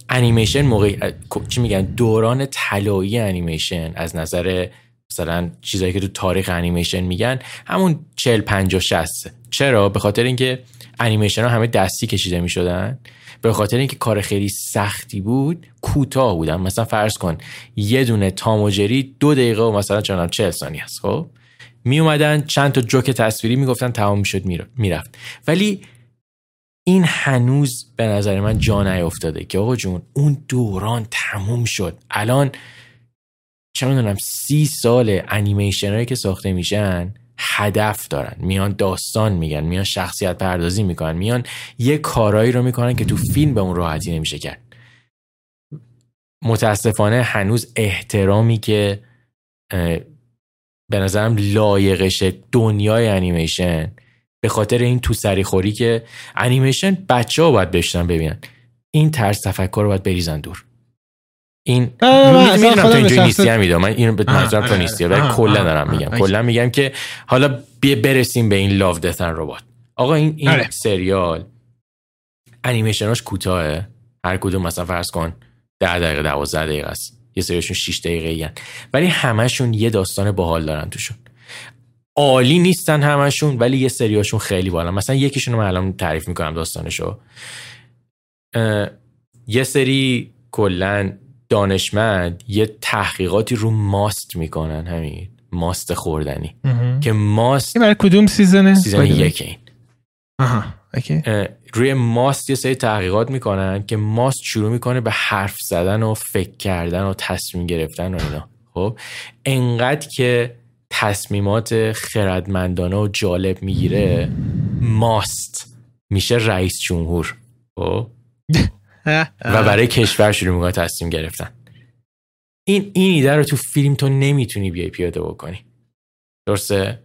Speaker 1: انیمیشن موقع چی میگن؟ دوران طلایی انیمیشن از نظر مثلا چیزایی که تو تاریخ انیمیشن میگن همون 40 50 60 چرا؟ به خاطر اینکه انیمیشن ها همه دستی کشیده می‌شدن. به خاطر اینکه کار خیلی سختی بود کوتاه بودن. مثلا فرض کن یه دونه تام و جری دو دقیقه و مثلا چند 40 ثانیه است خب؟ می اومدن چند تا جوک تصویری می‌گفتن تمام می‌شد می‌رفت. ولی این هنوز به نظر من جا نیافتاده که آقا جون اون دوران تموم شد. الان چه می‌دونم سی سال انیمیشن که ساخته میشن هدف دارن. میان داستان میگن میان شخصیت پردازی می‌کنن میان یه کارایی رو می‌کنن که تو فیلم به اون راحتی نمیشه کرد. متاسفانه هنوز احترامی که به نظرم لایقش دنیای انیمیشن. به خاطر این تو سری خوری که انیمیشن بچه ها باید بشتن ببینن. این طرز تفکر رو باید بریزن دور. این می‌دونم تو اینجوری نیستی هم می‌دونم من این به منظورم تو نیستی. ولی کلا دارم میگم. کلا میگم که حالا بیا برسیم به این لاو دتن ربات آقا این این آره. سریال انیمیشناش کوتاهه. هر کدوم مثلا فرض کن 10 دقیقه 12 دقیقه است. یه سریشون 6 دقیقه این ولی همشون یه داستان باحال دارن توشون. عالی نیستن همشون ولی یه سریاشون خیلی بالا مثلا یکیشون رو من الان تعریف می‌کنم داستانشو. یه سری کلا دانشمند یه تحقیقاتی رو ماست می‌کنن همین ماست خوردنی. که ماست
Speaker 2: برای کدوم سیزنه؟
Speaker 1: سیزن یک این. روی ماست یه سری تحقیقات می‌کنن که ماست شروع می‌کنه به حرف زدن و فکر کردن و تصمیم گرفتن و اینا. خب انقدر که تصمیمات خردمندانه و جالب می‌گیره ماست میشه رئیس جمهور. خب؟ و برای کشور شروع می‌کنه تصمیم گرفتن. این این ایده رو تو فیلم تو نمی‌تونی بیای پیاده بکنی. درسته؟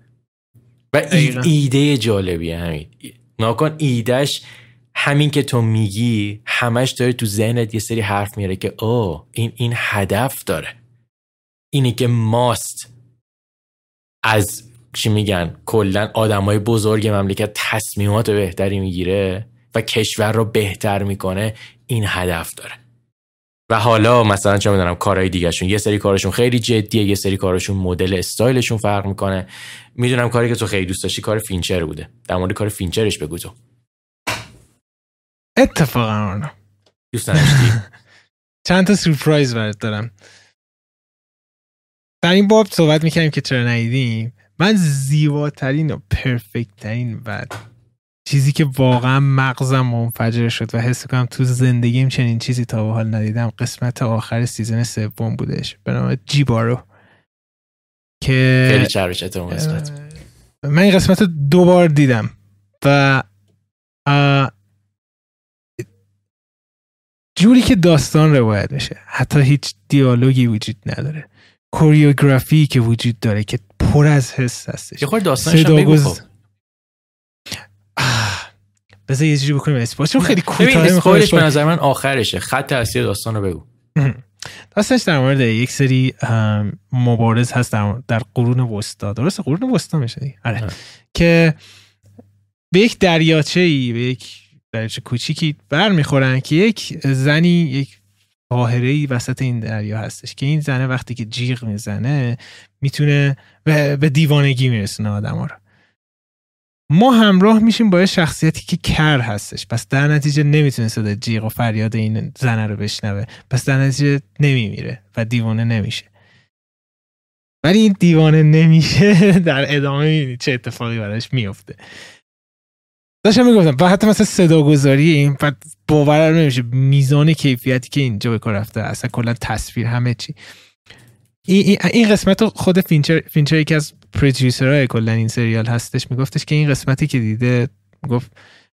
Speaker 1: و ایده جالبیه همین. ناکن ایدهش همین که تو میگی همش داره تو ذهنت یه سری حرف میاره که او این این هدف داره. اینی که ماست. از چی میگن؟ کلا آدمای بزرگ مملکت تصمیمات بهتری می‌گیره و کشور رو بهتر می‌کنه این هدف داره. و حالا مثلا چه می‌دونم کارهای دیگهشون. یه سری کارشون خیلی جدیه یه سری کارشون مدل استایلشون فرق می‌کنه. می‌دونم کاری که تو خیلی دوست داشتی کار فینچر بوده. در مورد کار فینچرش بگو تو.
Speaker 2: اتفاقا
Speaker 1: دوست داشتی
Speaker 2: چند تا سورپرایز برات دارم. در این باب صحبت می‌کنیم که چرا ندیدیم. من زیباترین و perfect ترین و چیزی که واقعا مغزم منفجر شد و حس کنم تو زندگیم چنین چیزی تا به حال ندیدم قسمت آخر season سوم بودش. به نام جیبارو. که
Speaker 1: خیلی چربشت اون قسمت
Speaker 2: من این قسمت دو بار دیدم و جوری که داستان روایت میشه حتی هیچ دیالوگی وجود نداره. کوریوگرافی که وجود داره که پر از حس هستش.
Speaker 1: یه خورده داستانش هم.
Speaker 2: بذار یه جوری بکنیم. اسپویل چون خیلی کوتاه
Speaker 1: اسپویلش به نظر من آخرشه. خط اصلی داستان رو بگو.
Speaker 2: داستانش در مورد یک سری مبارز هست در, قرون وسطا. درسته؟ قرون وسطا میشه آره. که به یک دریاچه ای به یک دریاچه کوچیکی برمیخورن که یک زنی یک قاهره وسط این دریا هستش که این زنه وقتی که جیغ می‌زنه می‌تونه به دیوانگی میرسونه آدم رو. ما همراه میشیم با شخصیتی که کر هستش. پس در نتیجه نمی‌تونه صدا جیغ و فریاد این زنه رو بشنوه. پس در نتیجه نمیمیره و دیوانه نمیشه. ولی این دیوانه نمیشه در ادامه می‌بینید چه اتفاقی براش میفته داشتم می‌گفتم و حتی مثلا صدا گذاری این باور نمیشه. میزان کیفیتی که اینجا به کار رفته اصلا کلا تصویر همه چی. این, این قسمت خود فینچر فینچر یکی از producer های کلا این سریال هستش میگفتش که این قسمتی که دیده گفت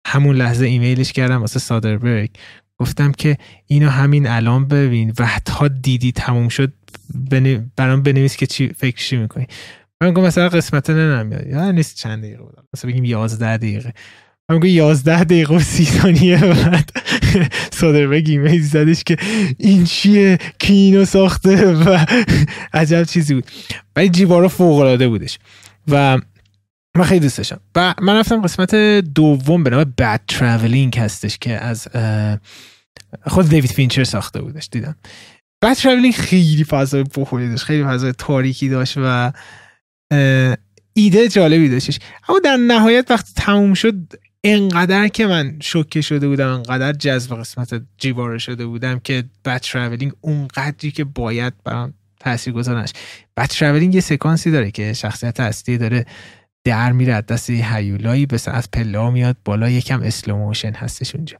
Speaker 2: همون لحظه ایمیلش کردم واسه سودربرگ گفتم که اینو همین الان ببین. و تا دیدی تموم شد برام بنویس که چی فکر چی می‌کنی. من گفتم مثلا قسمت نه نمیاد نیست چند دقیقه بود. مثلا بگیم 11 دقیقه. گفتم 11 دقیقه و 30 ثانیه بعد سودربرگ ایمیل زدش که این چیه؟ کی اینو ساخته؟ و عجب چیزی بود. ولی جیبارو فوق العاده بودش. و من خیلی دوست داشتم. و من رفتم قسمت دوم به نام Bad Travelling هستش که از خود دیوید فینچر ساخته بودش دیدم. Bad Travelling خیلی فضای بخوری داشت خیلی فضای تاریکی داشت و ایده جالبی داشتش. اما در نهایت وقتی تموم شد انقدر که من شوکه شده بودم انقدر جذب قسمت جیبارو شده بودم که Bad Travelling اونقدری که باید برام تاثیر گذار نشد Bad Travelling یه سکانسی داره که شخصیت اصلی داره در میره از دست هیولایی به از پله‌ها میاد بالا یکم slow motion هستش اونجا.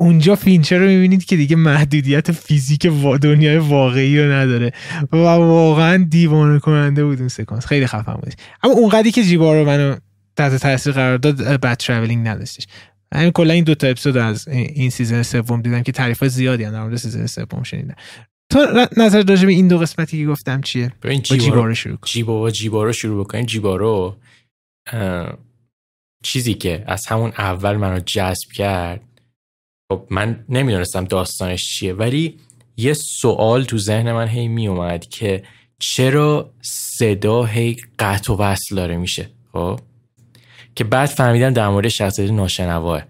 Speaker 2: اونجا فینچر رو می‌بینید که دیگه محدودیت فیزیک و دنیای واقعی رو نداره. و واقعا دیوانه کننده بود اون سکانس. خیلی خفن بود. اما اونقدری که جیبارو منو تحت تاثیر قرار داد Bad Travelling نداشتش. همین کلا این دو تا اپیزود از این season سوم دیدم که تعریف زیادی در مورد season سوم شنیدم. تو نظر راجع به این دو قسمتی که گفتم چیه؟
Speaker 1: با جیبارو شروع کن. جیبارو جیبارو شروع بکنیم. جیبارو چیزی که از همون اول منو جذب کرد خب من نمی‌دونستم داستانش چیه ولی یه سوال تو ذهن من هی می اومد که چرا صدا هی قطع و وصل داره میشه؟ خب؟ که بعد فهمیدم در مورد شخصیت ناشنواه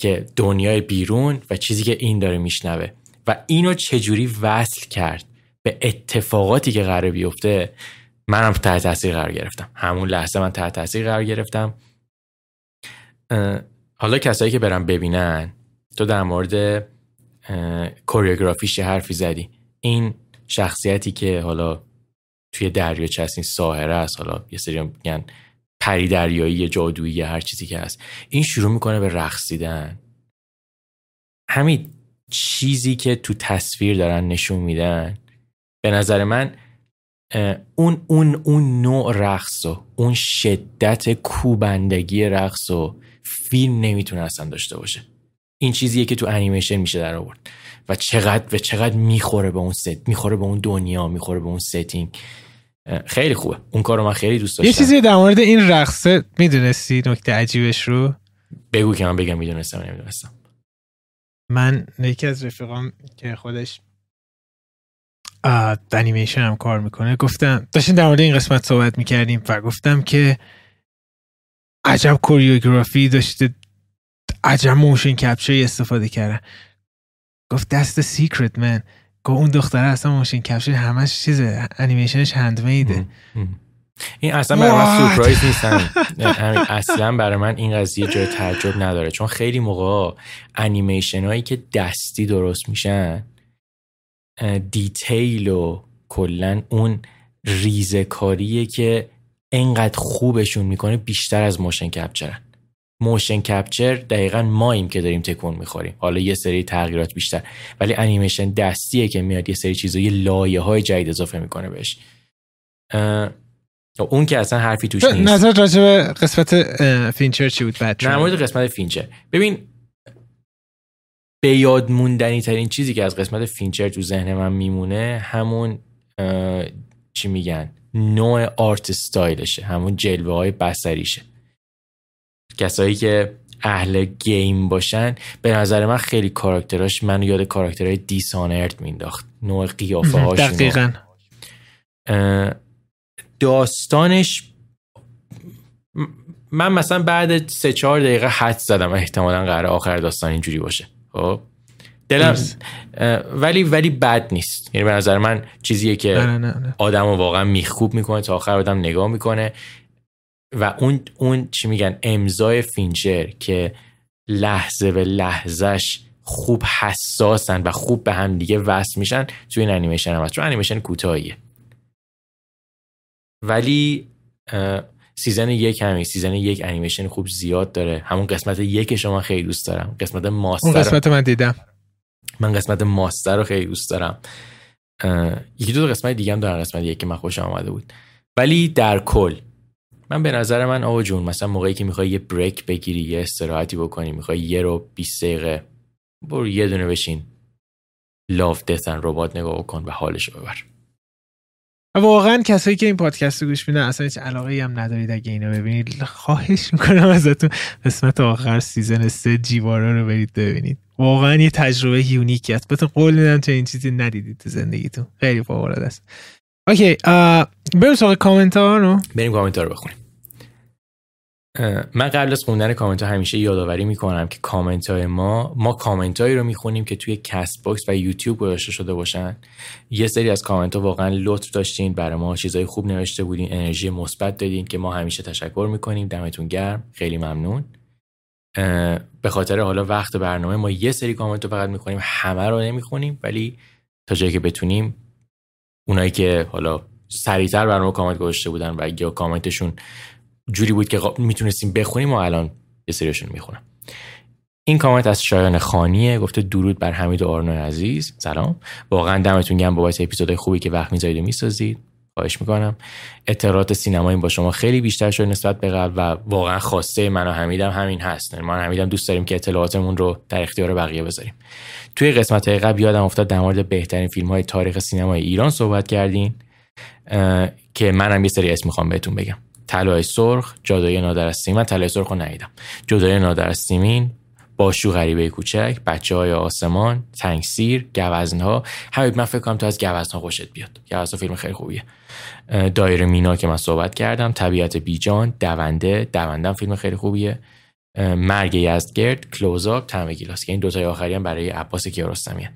Speaker 1: که دنیای بیرون و چیزی که این داره میشنوه. و اینو چجوری وصل کرد به اتفاقاتی که قرار بیفته منم تحت تاثیر قرار گرفتم. همون لحظه من تحت تاثیر قرار گرفتم. حالا کسایی که برم ببینن تو در مورد کوریوگرافیش حرفی زدی؟ این شخصیتی که حالا توی دریاچه هست ساهره است حالا یه سری میگن پری دریایی جادویی هر چیزی که هست. این شروع می‌کنه به رقصیدن همین چیزی که تو تصویر دارن نشون میدن به نظر من اون اون اون نوع رقص و اون شدت کوبندگی رقص و فیلم نمی‌تونه اصلا داشته باشه. این چیزیه که تو انیمیشن میشه در آورد. و چقدر و چقدر می‌خوره به اون ست می‌خوره به اون دنیا می‌خوره به اون setting. خیلی خوبه. اون کارو من خیلی دوست داشتم.
Speaker 2: یه چیزی در مورد این رقصه می‌دونستی؟ نکته عجیبش رو؟
Speaker 1: بگو که من بگم می‌دونستم نمی‌دونستم.
Speaker 2: من یکی از رفیقام که خودش انیمیشن هم کار می‌کنه گفتم داشتیم در مورد این قسمت صحبت می‌کردیم و گفتم که عجب choreography ای داشته عجب motion capture استفاده کردن. گفت that's the secret man گفت اون دختره اصلا motion capture همش چیزه انیمیشنش handmade ه
Speaker 1: این اصلا برای من سورپرایز نیستن. اصلا برای من این قضیه جای تعجب نداره. چون خیلی موقع انیمیشن هایی که دستی درست میشن detail و کلا اون ریزکاریه که انقدر خوبشون می‌کنه بیشتر از motion capture ن motion capture دقیقا ماییم که داریم تکون می‌خوریم. حالا یه سری تغییرات بیشتر ولی انیمیشن دستیه که میاد یه سری چیزا یه لایه های جدید اضافه می‌کنه بهش. اون که اصلا حرفی توش نیست.
Speaker 2: نظر راجع به قسمت فینچر چی بود بعد؟
Speaker 1: نه مورد قسمت فینچر. ببین به یاد موندنی ترین چیزی که از قسمت فینچر تو ذهن من میمونه همون چی میگن نوع art style شه همون جلوه های بصریشه کسایی که اهل game باشن به نظر من خیلی کاراکتراش منو یاد کاراکترهای Dishonored مینداخت. نوع قیافه هاش
Speaker 2: دقیقا.
Speaker 1: داستانش من مثلا بعد سه چهار دقیقه حدس زدم احتمالا قرار آخر داستان اینجوری باشه. خب؟ دلم ولی ولی بد نیست. یعنی به نظر من چیزیه که آدم رو واقعا میخکوب می‌کنه تا آخر آدم نگاه می‌کنه. و اون اون چی میگن امضای فینچر که لحظه به لحظهش خوب حساسن و خوب به هم دیگه وصل میشن توی این انیمیشن هم هست. چون انیمیشن کوتاهیه. ولی season یک همین season یک انیمیشن خوب زیاد داره. همون قسمت یک شما خیلی دوست دارم. قسمت ماستر
Speaker 2: اون قسمت من دیدم.
Speaker 1: من قسمت ماستر رو خیلی دوست دارم. یکی دو قسمت دیگه هم دارن. قسمت یک که من خوشم آمده بود. ولی در کل من به نظر من آقا جون مثلا موقعی که می‌خوای یه break بگیری یه استراحتی بکنی می‌خوای یه رو 20 دقیقه برو یه دونه بشین Love Death and Robots نگاه کن و حالش ببر.
Speaker 2: واقعا کسایی که این پادکست رو گوش میدن اصلا هیچ علاقه هم ندارید اگه اینو ببینید. خواهش می‌کنم ازتون قسمت آخر season سه Jibaro رو برید ببینید. واقعا یه تجربه unique ی است بهتون قول میدم تو این چیزی ندیدید تو زندگیتون. خیلی فوق است. okay بریم سراغ کامنت ها رو.
Speaker 1: بریم کامنت ها رو بخونیم. من قبل از خوندن کامنت ها همیشه یادآوری می‌کنم که کامنت های ما ما کامنت هایی رو می‌خونیم که توی CastBox و یوتیوب گذاشته شده باشن. یه سری از کامنت ها واقعا لطف داشتین برای ما چیزای خوب نوشته بودین انرژی مثبت دادین که ما همیشه تشکر می‌کنیم. دمتون گرم خیلی ممنون. به خاطر حالا وقت برنامه ما یه سری کامنت رو فقط می‌خونیم همه رو نمی‌خونیم ولی تا جایی که بتونیم اونایی که حالا سریعتر برنامه کامنت گذاشته بودن و یا کامنتشون جوری بود که می‌تونستیم بخونیم و الان یه سریشون می‌خونم. این کامنت از شایان خانیه گفته درود بر حمید و آرنو عزیز. سلام. واقعا دمتون گرم بابت اپیزودهای خوبی که وقت می‌ذارید و می‌سازید. خواهش می‌کنم. اطلاعات سینمایی با شما خیلی بیشتر شده نسبت به قبل و واقعا خواسته من و حمیدم همین هست. من و حمیدم دوست داریم که اطلاعاتمون رو در اختیار بقیه بذاریم. توی قسمت قبل یادم افتاد در مورد بهترین فیلم های تاریخ سینمای ایران صحبت کردین که منم یه سری اسم می‌خوام بهتون بگم. طلای سرخ جادوی نادر از سیمین. طلای سرخ رو ندیدم. جادوی نادر سیمین باشو غریبه کوچک بچه های آسمان تنگسیر گوزنها. همه من فکر کنم تو از گوزنها خوشت بیاد. گوزنها فیلم خیلی خوبیه. دایر مینا که من صحبت کردم طبیعت بیجان دونده. دوندم فیلم خیلی خوبیه. مرگ یزدگرد کلوزاپ تم گیلاس. که این دوتای آخری هم برای عباس کیارستمی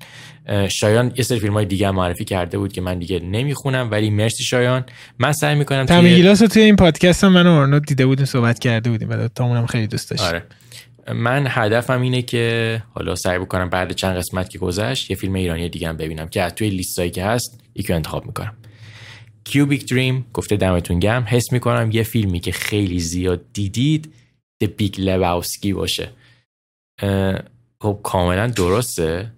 Speaker 1: شایان یه سری فیلم های دیگه معرفی کرده بود که من دیگه نمی‌خونم ولی مرسی شایان. من سعی می‌کنم
Speaker 2: تم گیلاس توی این پادکست هم من و آرنو دیده بودیم صحبت کرده بودیم و تامونم خیلی دوست داشت.
Speaker 1: آره. من هدفم اینه که حالا سعی بکنم بعد چند قسمت که گذشت یه فیلم ایرانی دیگه ببینم که توی لیستایی که هست یکی انتخاب می‌کنم. Cubic Dream گفته دمتون گرم. حس می‌کنم یه فیلمی که خیلی زیاد دیدید The Big Lebowski باشه. خب کاملا درسته.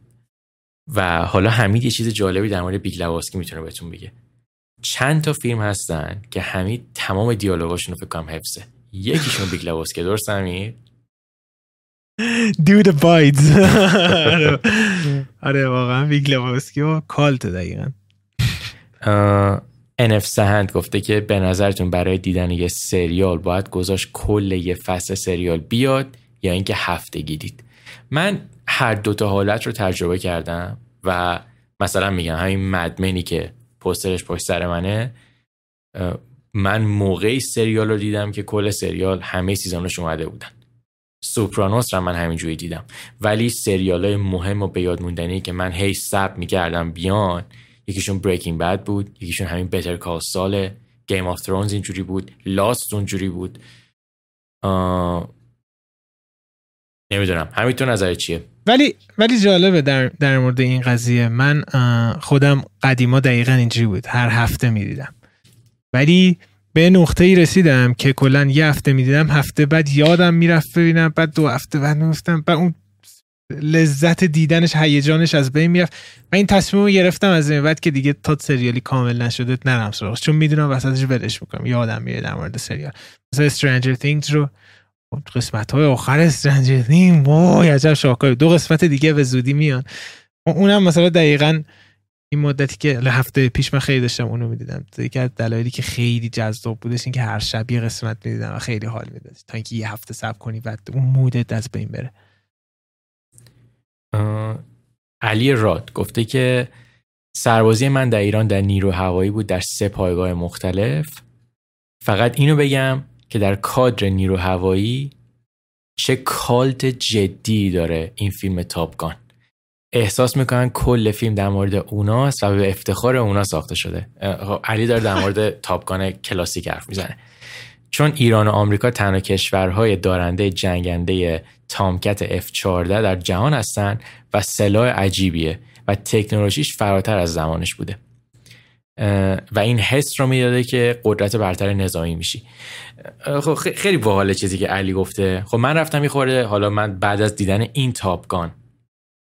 Speaker 1: و حالا حمید یه چیز جالبی در مورد Big Lebowski می‌تونه بهتون بگه. چند تا فیلم هستن که حمید تمام دیالوگاشون رو فکر کنم حفظه. یکیشون Big Lebowski درست حمید؟
Speaker 2: Dude abides آره واقعا Big Lebowski و cult دقیقا.
Speaker 1: NF سهند گفته که به نظرتون برای دیدن یه سریال باید گذاشت کل یه فصل سریال بیاد یا اینکه هفتگی دید من هر دوتا حالت رو تجربه کردم و مثلا میگم همین Mad Men ی که پوسترش پشت سر منه من موقعی سریال رو دیدم که کل سریال همه season اش اومده بودن. Sopranos رو من همینجوری دیدم. ولی سریال های مهم و به یاد موندنی که من هی صبر می‌کردم بیان یکیشون Breaking Bad بود یکیشون همین Better Call Saul Game of Thrones اینجوری بود Lost اونجوری بود. نمی‌دونم. همین تو نظر چیه؟
Speaker 2: ولی ولی جالبه در, در مورد این قضیه. من خودم قدیما دقیقا اینجوری بود. هر هفته می‌دیدم. ولی به نقطه ای رسیدم که کلا یه هفته می‌دیدم هفته بعد یادم می‌رفت ببینم بعد دو هفته بعد میفتم بعد اون لذت دیدنش هیجانش از بین می‌رفت من این تصمیم رو گرفتم از این بعد که دیگه تا سریالی کامل نشده نرم سراغ چون می‌دونم وسطش ولش می‌کنم. یادم میره در مورد سریال. مثلا Stranger Things رو قسمت های آخر Stranger Things وای عجب شاکاری دو قسمت دیگه به زودی میان. اونم مثلا دقیقا این مدتی که هفته پیش من خیلی داشتم اونو می‌دیدم. یکی از دلایلی که خیلی جذاب بودش این که هر شب یه قسمت می‌دیدم و خیلی حال می‌داد تا اینکه یه هفته صبر کنی و اون مودت از بین بره.
Speaker 1: علی راد گفته که سربازی من در ایران در نیرو هوایی بود در سه پایگاه مختلف. فقط اینو بگم که در کادر نیرو هوایی چه کالت جدی داره این فیلم تاپگان احساس می‌کنن کل فیلم در مورد اوناست و به افتخار اونا ساخته شده. خب، علی داره در مورد تاپگان کلاسیک حرف می‌زنه. چون ایران و آمریکا تنها کشورهای دارنده جنگنده تامکت F-14 در جهان هستن و سلاح عجیبیه و تکنولوژیش فراتر از زمانش بوده. و این حس رو می‌داده که قدرت برتر نظامی میشی. خب خیلی باحاله چیزی که علی گفته. خب من رفتم میخورده حالا من بعد از دیدن این تاپگان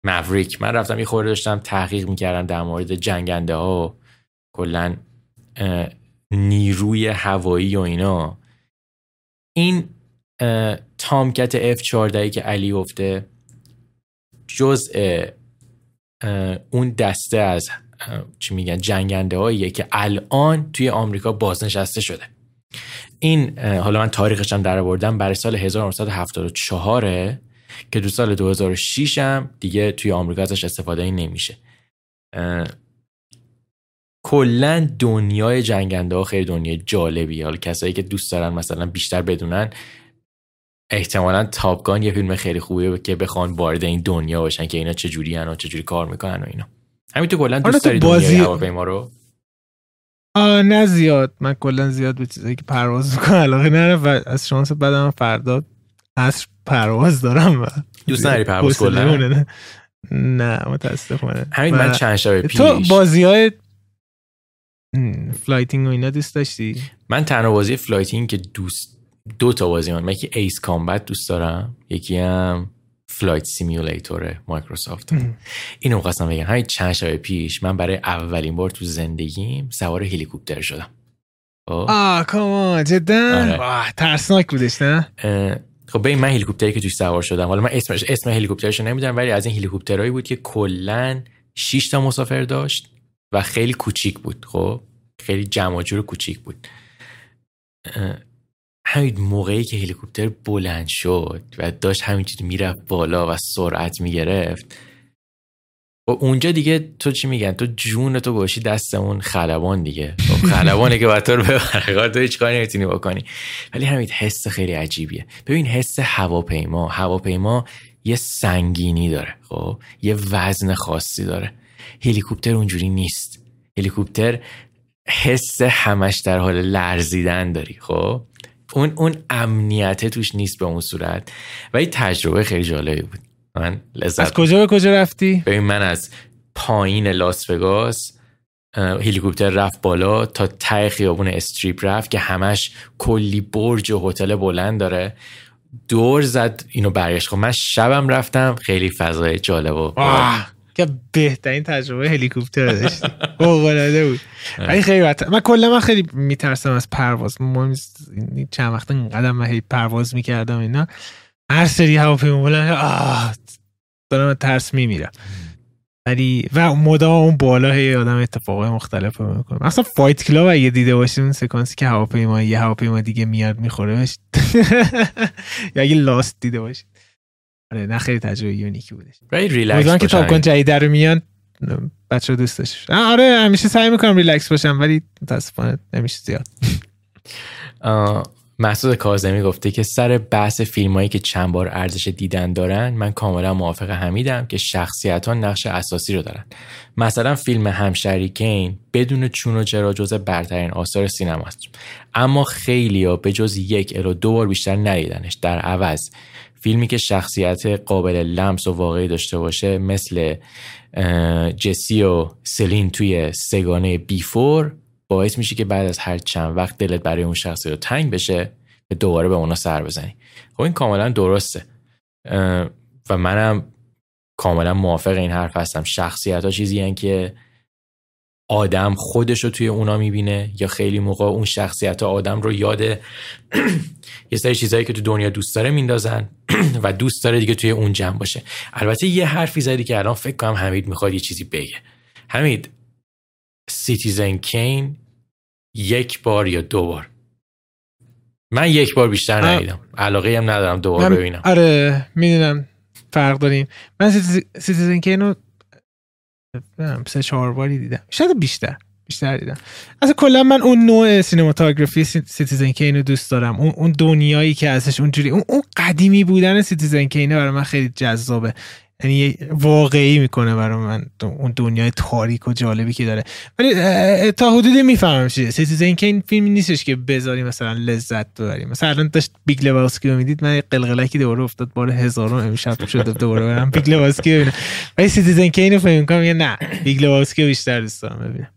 Speaker 1: موریک من رفتم میخورده داشتم تحقیق می‌کردم در مورد جنگنده ها کلا نیروی هوایی و اینا. این تامکت F14 که علی گفته جزء اون دسته از چی میگن جنگنده هاییه که الان توی آمریکا بازنشسته شده. این حالا من تاریخش هم در بردم برای سال 1974 که دو سال 2006 هم دیگه توی آمریکا ازش استفاده ای نمیشه کلا دنیای جنگنده ها خیلی دنیای جالبی حالا کسایی که دوست دارن مثلا بیشتر بدونن احتمالا تاپگان یه فیلم خیلی خوبیه که بخوان وارد این دنیا باشن که اینا چه جوری و چه جوری کار می‌کنن و اینا. همین تو کلا دوست داری بازی... دنیای هواپیما رو؟
Speaker 2: آه نه زیاد. من کلا زیاد به چیزایی که پرواز می‌کنه علاقه ندارم و از شانس بدم فردا عصر پرواز دارم و
Speaker 1: دوست نداری پرواز کلا؟
Speaker 2: نه متاسفانه.
Speaker 1: همین من چند شب پیش.
Speaker 2: تو بازی های flighting و اینا دوست داشتی؟
Speaker 1: من تنها بازی flighting که دوست دو تا بازی من یکی Ace Combat دوست دارم. یکی هم Flight Simulator مایکروسافت اینو خواستم بگم. همین چند شب پیش من برای اولین بار تو زندگیم سوار هلیکوپتر شدم.
Speaker 2: خب؟ آه کاما جدا؟ آره. ترسناک بودش نه؟
Speaker 1: خب به این من هلیکوپتری که توش سوار شدم حالا من اسمش اسم هلیکوپترشو نمی‌دونم ولی از این هلیکوپترهایی بود که کلا 6 تا مسافر داشت و خیلی کوچیک بود خب؟ خیلی جمع جور کوچیک بود. همین موقعی که هلیکوپتر بلند شد و داشت همینجوری می‌رفت بالا و سرعت می‌گرفت و اونجا دیگه تو چی میگن؟ تو جون تو باشی دست اون خلبان دیگه. خب خلبانه که رو ببره تو هیچ کاری نمی‌تونی بکنی. ولی همین حس خیلی عجیبیه. ببین حس هواپیما هواپیما یه سنگینی داره خب؟ یه وزن خاصی داره. هلیکوپتر اونجوری نیست. هلیکوپتر حس همش در حال لرزیدن داری خب؟ اون اون امنیت توش نیست به اون صورت. و تجربه خیلی جالبی بود. من لذت
Speaker 2: از کجا به کجا رفتی؟
Speaker 1: ببین من از پایین لاس وگاس هلیکوپتر رفت بالا تا ته خیابون استریپ رفت که همش کلی برج و هتل بلند داره. دور زد اینو برگشت. خب من شبم رفتم خیلی فضای جالب و
Speaker 2: که بهترین تجربه هلیکوپتر داشت فوق بود. ولی خیلی من کلا من خیلی میترسم از پرواز. ما چند وقت قدم من پرواز می‌کردم اینا. هر سری هواپیما بلند دارم ترس میمیرم ولی و مدام اون بالا هی آدم اتفاق مختلف می‌کنه. مثلا فایت کلاب اگه دیده باشید اون سکانسی که هواپیما یه هواپیما دیگه میاد می‌خوره. یا اگه لاست دیده باشید آره نه خیلی تجربه یونیکی بودش.
Speaker 1: ولی ریلکس
Speaker 2: که تاپ کن جدید رو میان بچه دوستش آره همیشه سعی می‌کنم ریلکس باشم ولی متاسفانه نمیشه زیاد.
Speaker 1: محسود کازمی گفته که سر بحث فیلمایی که چند بار ارزش دیدن دارن من کاملا موافق حمیدم که شخصیت ها نقش اساسی رو دارن. مثلا فیلم همشری کین بدون چون و چرا جز برترین آثار سینماست. اما خیلی ها به جز یک الو دو بار بیشتر ندیدنش. در عوض فیلمی که شخصیت قابل لمس و واقعی داشته باشه مثل جسی و سلین توی سگانه بیفور باعث میشه که بعد از هر چند وقت دلت برای اون شخصی رو تنگ بشه و دوباره به اونا سر بزنی. خب این کاملا درسته. و منم کاملا موافق این حرف هستم. شخصیت ها چیزی که آدم خودش رو توی اونا می‌بینه یا خیلی موقع اون شخصیت ها آدم رو یاد یه سری چیزهایی که تو دنیا دوست داره میندازن و دوست داره دیگه توی اون جمع باشه. البته یه حرفی زدی که الان فکر کنم حمید می‌خواد یه چیزی بگه. حمید Citizen Kane یک بار یا دو بار. من یک بار بیشتر ندیدم. علاقه هم ندارم دوبار ببینم.
Speaker 2: آره می‌دونم. فرق داریم. من Citizen Kane رو سه چهار باری دیدم. شاید بیشتر. بیشتر دیدم. از کلا من اون نوع cinematography Citizen Kane رو دوست دارم. اون اون دنیایی که ازش اونجوری اون, اون قدیمی بودن Citizen Kane ه برای من خیلی جذابه. یعنی واقعی می‌کنه برای من اون دنیای تاریک و جالبی که داره. ولی تا حدودی می‌فهمم چیه. Citizen Kane این فیلم نیستش که بذاری مثلا لذت ببریم. مثلا الان داشت Big Lebowski رو می‌دید من قلقلکی دوباره افتاد بار هزارم امشب شده دوباره برم Big Lebowski ببینم. ولی Citizen Kane اینو فکر می‌کنم نه Big Lebowski بیشتر دوست دارم ببینم.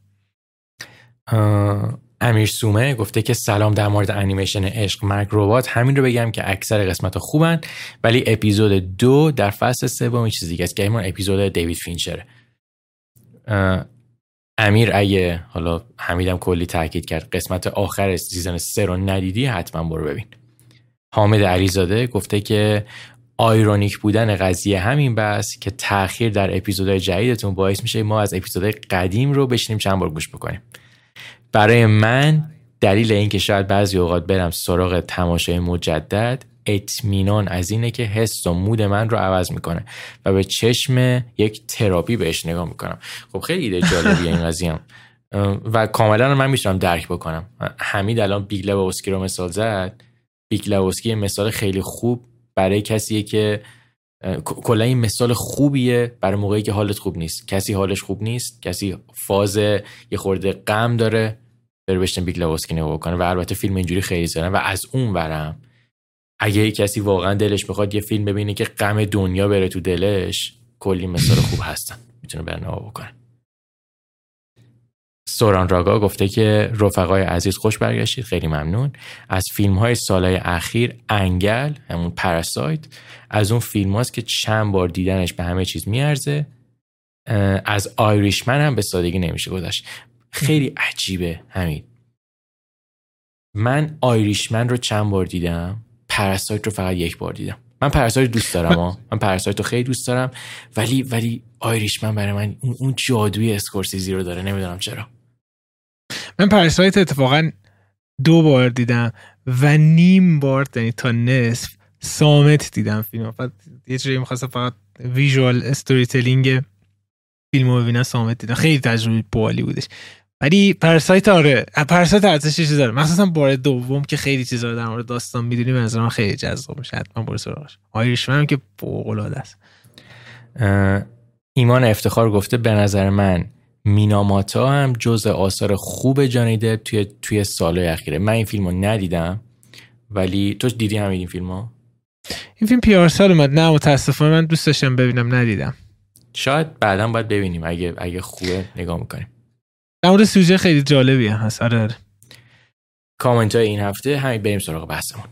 Speaker 1: امیر سومه گفته که سلام در مورد انیمیشن عشق مرگ ربات. همین رو بگم که اکثر قسمت ها خوبن ولی اپیزود دو در فصل سوم چیز دیگه است که اپیزود دیوید فینچره. امیر اگه حالا حمیدم کلی تاکید کرد قسمت آخر season سه رو ندیدی حتما برو ببین. حامد علیزاده گفته که ironic بودن قضیه همین بس که تاخیر در اپیزودهای جدیدتون باعث میشه ما از اپیزودهای قدیم رو بشینیم چند بار گوش بکنیم. برای من دلیل اینکه شاید بعضی اوقات برم سراغ تماشای مجدد اطمینان از اینه که حس و mood من رو عوض می‌کنه و به چشم یک تراپی بهش نگاه می‌کنم. خب خیلی ایده جالبیه این قضیه. و کاملا من می‌تونم درک بکنم. حمید الان Big Lebowski رو مثال زد. Big Lebowski مثال خیلی خوب برای کسیه که کلا این مثال خوبیه برای موقعی که حالت خوب نیست. کسی حالش خوب نیست کسی فاز یه خورده غم داره بره بشینه Big Lebowski نگاه کنه و البته فیلم اینجوری خیلی زدن و از اون ورم اگه کسی واقعا دلش می‌خواد یه فیلم ببینه که غم دنیا بره تو دلش کلی مثال خوب هستن. می‌تونه بره نگاه بکنه. سوران راگا گفته که رفقای عزیز خوش برگشتید خیلی ممنون. از فیلم های سالهای اخیر انگل همون پراسایت از اون فیلم هاست که چند بار دیدنش به همه چیز میارزه. از آیریشمن هم به سادگی نمیشه گذاشت خیلی عجیبه همین. من Irishman رو چند بار دیدم؟ Parasite رو فقط یک بار دیدم. من Parasite دوست دارم من Parasite رو خیلی دوست دارم. ولی ولی Irishman برای من اون جادوی اسکورسیزی رو داره. نمی‌دونم چرا.
Speaker 2: من Parasite اتفاقا دو بار دیدم و نیم بار یعنی تا نصف صامت دیدم فیلم. فقط یه جوری می‌خواستم فقط visual storytelling فیلم رو ببینم صامت دیدم. خیلی تجربه باحالی بودش. ولی پرسایت آره پرسایت ارزش چیزی داره. مخصوصا بار دوم که خیلی چیزا در مورد داستان می‌دونی به نظر خیلی جذاب میشه. حتما برو سراغش. آیریشمن که فوق العاده است
Speaker 1: ایمان افتخار گفته به نظر من میناماتا هم جز آثار خوب جانی دپ توی توی سالهای اخیره من این فیلم رو ندیدم ولی تو دیدی هم این فیلم ها؟
Speaker 2: این فیلم پیار سال اومد. نه متاسفانه من دوست داشتم ببینم ندیدم.
Speaker 1: شاید بعدا باید ببینیم. اگه اگه خوبه نگاه می‌کنیم.
Speaker 2: در مورد سوژه خیلی جالبی هست. آره, آره.
Speaker 1: کامنت های این هفته. همین بریم سراغ بحثمون.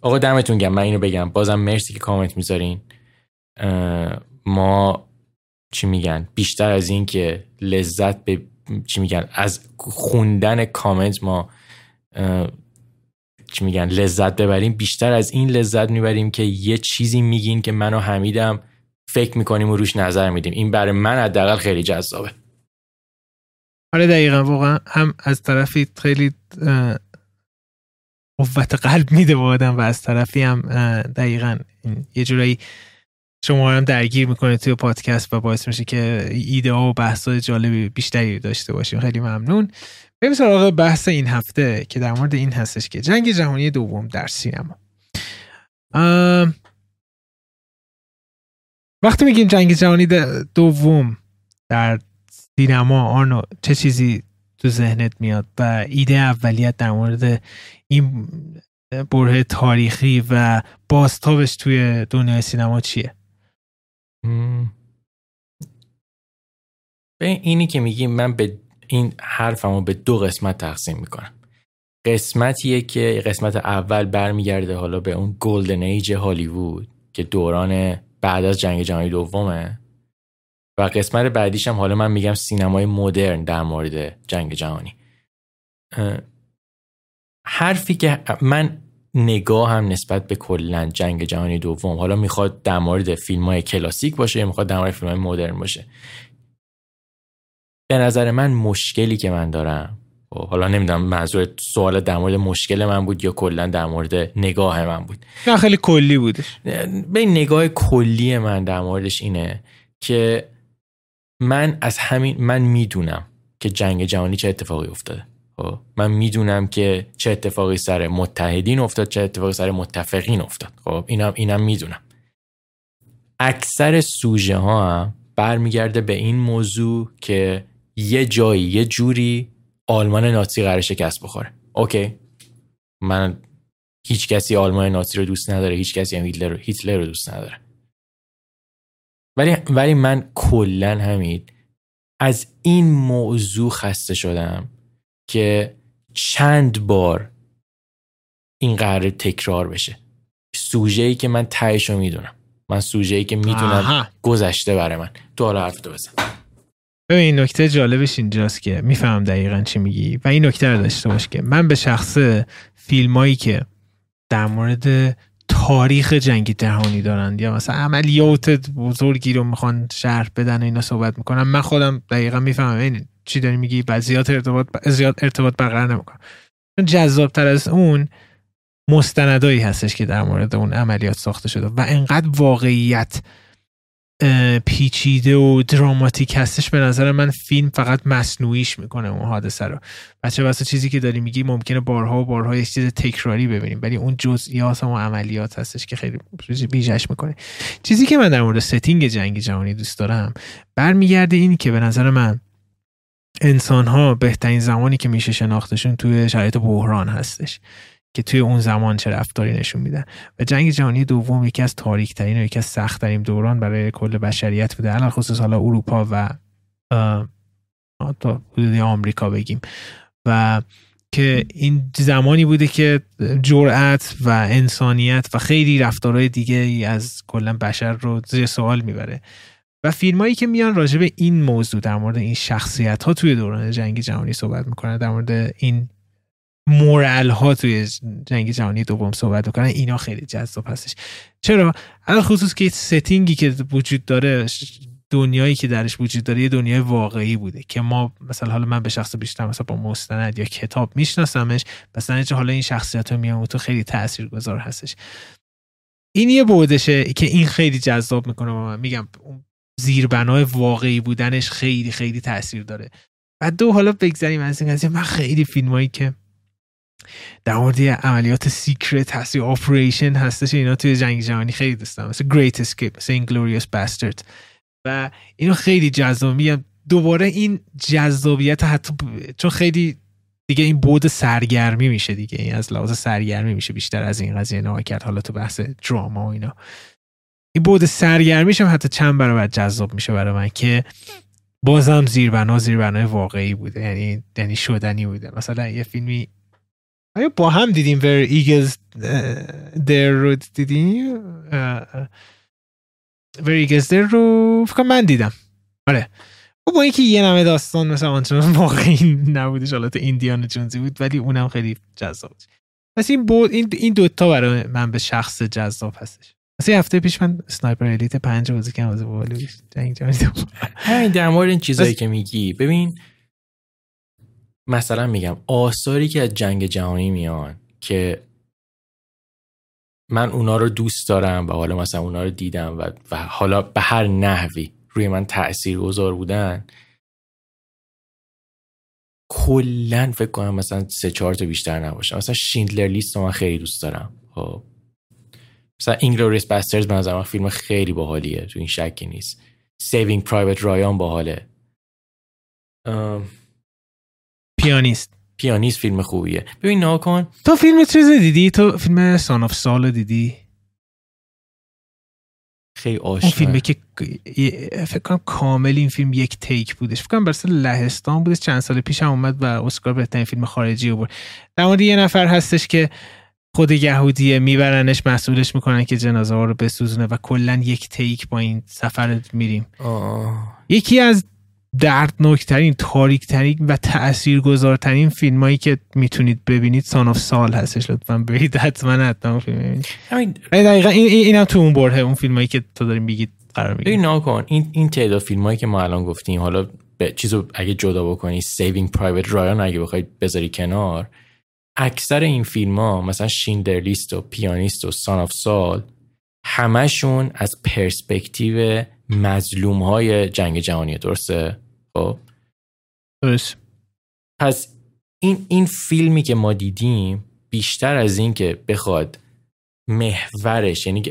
Speaker 1: آقا دمتون گم من اینو بگم. بازم مرسی که کامنت می‌ذارین. ما چی میگن؟ بیشتر از این که لذت به چی میگن؟ از خوندن کامنت ما چی میگن؟ لذت ببریم. بیشتر از این لذت می‌بریم که یه چیزی میگین که منو حمیدم فکر می‌کنیم و روش نظر میدیم. این برای من حداقل خیلی جذابه.
Speaker 2: آره دقیقا. واقعا هم از طرفی خیلی قوت قلب میده به آدم و از طرفی هم دقیقا یه جورایی شما هم درگیر می‌کنه توی پادکست و باعث میشه که ایده ها و بحث جالبی بیشتری داشته باشیم. خیلی ممنون. بریم سراغ بحث این هفته که در مورد این هستش که جنگ جهانی دوم در سینما. وقتی میگیم جنگ جهانی دوم در سینما آنو چه چیزی تو ذهنت میاد و ایده اولیت در مورد این بره تاریخی و بازتابش توی دنیای سینما چیه؟
Speaker 1: به اینی که میگیم من به این حرفمو به دو قسمت تقسیم می‌کنم. قسمتیه که قسمت اول برمیگرده حالا به اون گلدن ایج هالیوود که دوران بعد از جنگ جهانی دومه. و قسمت بعدیش هم حالا من میگم سینمای مدرن در مورد جنگ جهانی. حرفی که من نگاه هم نسبت به کلا جنگ جهانی دوم. حالا می‌خواد در مورد فیلم های کلاسیک باشه یا می‌خواد در مورد فیلم های مدرن باشه. به نظر من مشکلی که من دارم خب، حالا نمی‌دونم منظور سوال در مورد مشکل من بود یا کلا در مورد نگاه من بود.
Speaker 2: نه خیلی کلی بودش.
Speaker 1: به نگاه کلی من در موردش اینه که من از همین من می‌دونم که جنگ جهانی چه اتفاقی افتاده. من می‌دونم که چه اتفاقی سر متحدین افتاد چه اتفاقی سر متفقین افتاد. خب اینم اینم می‌دونم. اکثر سوژه ها هم برمیگرده به این موضوع که یه جایی یه جوری آلمان نازی قرار شکست بخوره. اوکی. من هیچ کسی آلمان نازی رو دوست نداره هیچ کسی هم هیتلر رو, هیتلر رو دوست نداره. ولی ولی من کلا همین از این موضوع خسته شدم که چند بار این قرار تکرار بشه. سوژه ای که من تهش رو می‌دونم. من سوژه ای که می‌دونم گذشته برای من. تو حالا حرف بزن.
Speaker 2: ببین نکته جالبش اینجاست که میفهم دقیقا چی میگی. و این نکته رو داشته باش که من به شخص فیلمایی که در مورد تاریخ جنگ جهانی دارن یا مثلا عملیات بزرگی رو می‌خوان شرح بدن و اینا صحبت می‌کنم من خودم دقیقا می‌فهمم. این چی داری میگی؟ بعد زیاد ارتباط زیاد ارتباط برقرار نمی‌کنم. چون تر از اون مستندایی هستش که در مورد اون عملیات ساخته شده و انقدر واقعیت پیچیده و دراماتیک هستش به نظر من فیلم فقط مصنوعیش می‌کنه اون حادثه رو. بچه واسه چیزی که داری میگی ممکنه بارها و بارها یه چیز تکراری ببینیم ولی اون جزئیات و عملیات هستش که خیلی بیجش می‌کنه. چیزی که من در مورد setting جنگ جهانی دوست دارم برمیگرده این که به نظر من انسان ها بهترین زمانی که میشه شناختشون توی شرایط بحران هستش که توی اون زمان چه رفتاری نشون میدن. و جنگ جهانی دوم یکی از تاریک ترین و یکی از سخت ترین دوران برای کل بشریت بوده. علی الخصوص حالا اروپا و تا آمریکا بگیم. و که این زمانی بوده که جرأت و انسانیت و خیلی رفتارهای دیگه از کلا بشر رو زیر سوال می‌بره. و فیلم هایی که میان راجع به این موضوع در مورد این شخصیت ها توی دوران جنگ جهانی صحبت می‌کنن در مورد این مورال ها توی جنگ جهانی دوم صحبت می‌کنن اینا خیلی جذاب هستش. چرا؟ الان خصوص که ستینگی که وجود داره دنیایی که درش وجود داره یه دنیای واقعی بوده که ما مثلا حالا من به شخص بیشتر مثلا با مستند یا کتاب میشناسمش مثلا حالا این شخصیت ها میان تو خیلی تاثیرگذار هستش. این یه بودشه که این خیلی جذاب می‌کنه و من. میگم زیربنای واقعی بودنش خیلی خیلی تاثیر داره. و دو حالا بگذاریم از این قضیه. من خیلی فیلمایی که در مورد عملیات secret هست یا operation هستش اینا توی جنگ جهانی خیلی دوست دارم. مثل Great Escape مثل Inglourious Basterds و اینو خیلی جذاب میگم. دوباره این جذابیت حتی چون خیلی دیگه این بود سرگرمی میشه دیگه. این از لحاظ سرگرمی میشه بیشتر از این قضیه نگاه کرد. حالا تو بحث دراما و اینا. این بود سرگرمیش هم حتی چند برابر جذاب میشه برای من که بازم زیربنا زیربنای واقعی بوده. یعنی یعنی شدنی بوده. مثلا یه فیلمی آیا با هم دیدیم Where Eagles There رو دیدیم؟ Where Eagles There رو فکر من دیدم. آره. با اینکه یه نمه داستان مثلا آنچنان واقعی نبودش حالا تو ایندیان جونزی بود ولی اونم خیلی جذاب بود. پس این بود این این دوتا برای من به شخص جذاب هستش. مثلا هفته پیش من سنایپر الیت پنج بازی کردم از بالی جنگ
Speaker 1: همین در مورد این چیزایی که میگی. ببین مثلا میگم آثاری که از جنگ جهانی میان که من اونا رو دوست دارم و حالا مثلا اونا رو دیدم و, و حالا به هر نحوی روی من تأثیر گذار بودن کلا فکر کنم مثلا سه چهار تا بیشتر نباشه. مثلا Schindler's List رو من خیلی دوست دارم. خب. مثلا Inglourious Basterds به نظر من فیلم خیلی باحالیه تو این شکی نیست. Saving Private Ryan باحاله.
Speaker 2: پیانیست.
Speaker 1: پیانیست فیلم خوبیه. ببین ناکن
Speaker 2: تو فیلم چیز دیدی؟ تو فیلم سان آف سال دیدی؟
Speaker 1: خیلی
Speaker 2: اون
Speaker 1: آشنا
Speaker 2: فیلمه که فکر کنم کامل این فیلم یک تیک بودش. فکر کنم برسه لهستان بودش. چند سال پیش هم اومد و اسکار بهترین فیلم خارجی رو برد. در مورد یه نفر هستش که خود یهودیه میبرنش مسئولش می‌کنن که جنازه ها رو بسوزونه و کلا یک تیک با این سفر میریم.
Speaker 1: آه.
Speaker 2: یکی از دردناکترین تاریکترین و تاثیرگذارترین فیلم هایی که می‌تونید ببینید Son of Saul هستش لطفا برید حتما حتما فیلم ببینید
Speaker 1: همین
Speaker 2: دقیقا این این- اینم تو اون برده اون فیلم هایی که تو داری میگید قرار میگید
Speaker 1: ناکن این این تعداد فیلم هایی که ما الان گفتیم حالا به چیزو اگه جدا بکنی Saving Private Ryan اگه بخوای بذاری کنار اکثر این فیلم ها مثلا Schindler's List و پیانیست و Son of Saul همشون از پرسپکتیو مظلوم های جنگ جهانی درسته؟ خب.
Speaker 2: درست.
Speaker 1: پس این این فیلمی که ما دیدیم بیشتر از این که بخواد محورش یعنی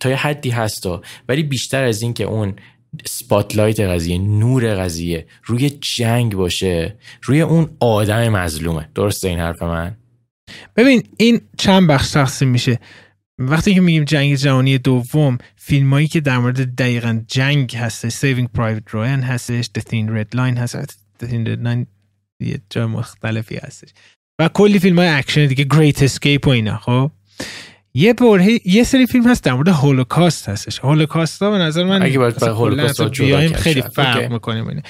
Speaker 1: تا یه حدی هستا ولی بیشتر از این که اون spotlight قضیه نور قضیه روی جنگ باشه روی اون آدم مظلومه. درسته این حرف من؟
Speaker 2: ببین این چند بخش تقسیم میشه. وقتی که میگیم جنگ جهانی دوم فیلمایی که در مورد دقیقا جنگ هستش Saving Private Ryan هستش The Thin Red Line هست The Thin Red Line یه جای مختلفی هستش. و کلی فیلم های اکشن دیگه Great Escape و اینا خب؟ یه بره یه سری فیلم هست در مورد هولوکاست هستش هولوکاست ها به نظر من
Speaker 1: اگه باید هولوکاست
Speaker 2: بیایم خیلی. فرق. می‌کنیم بینه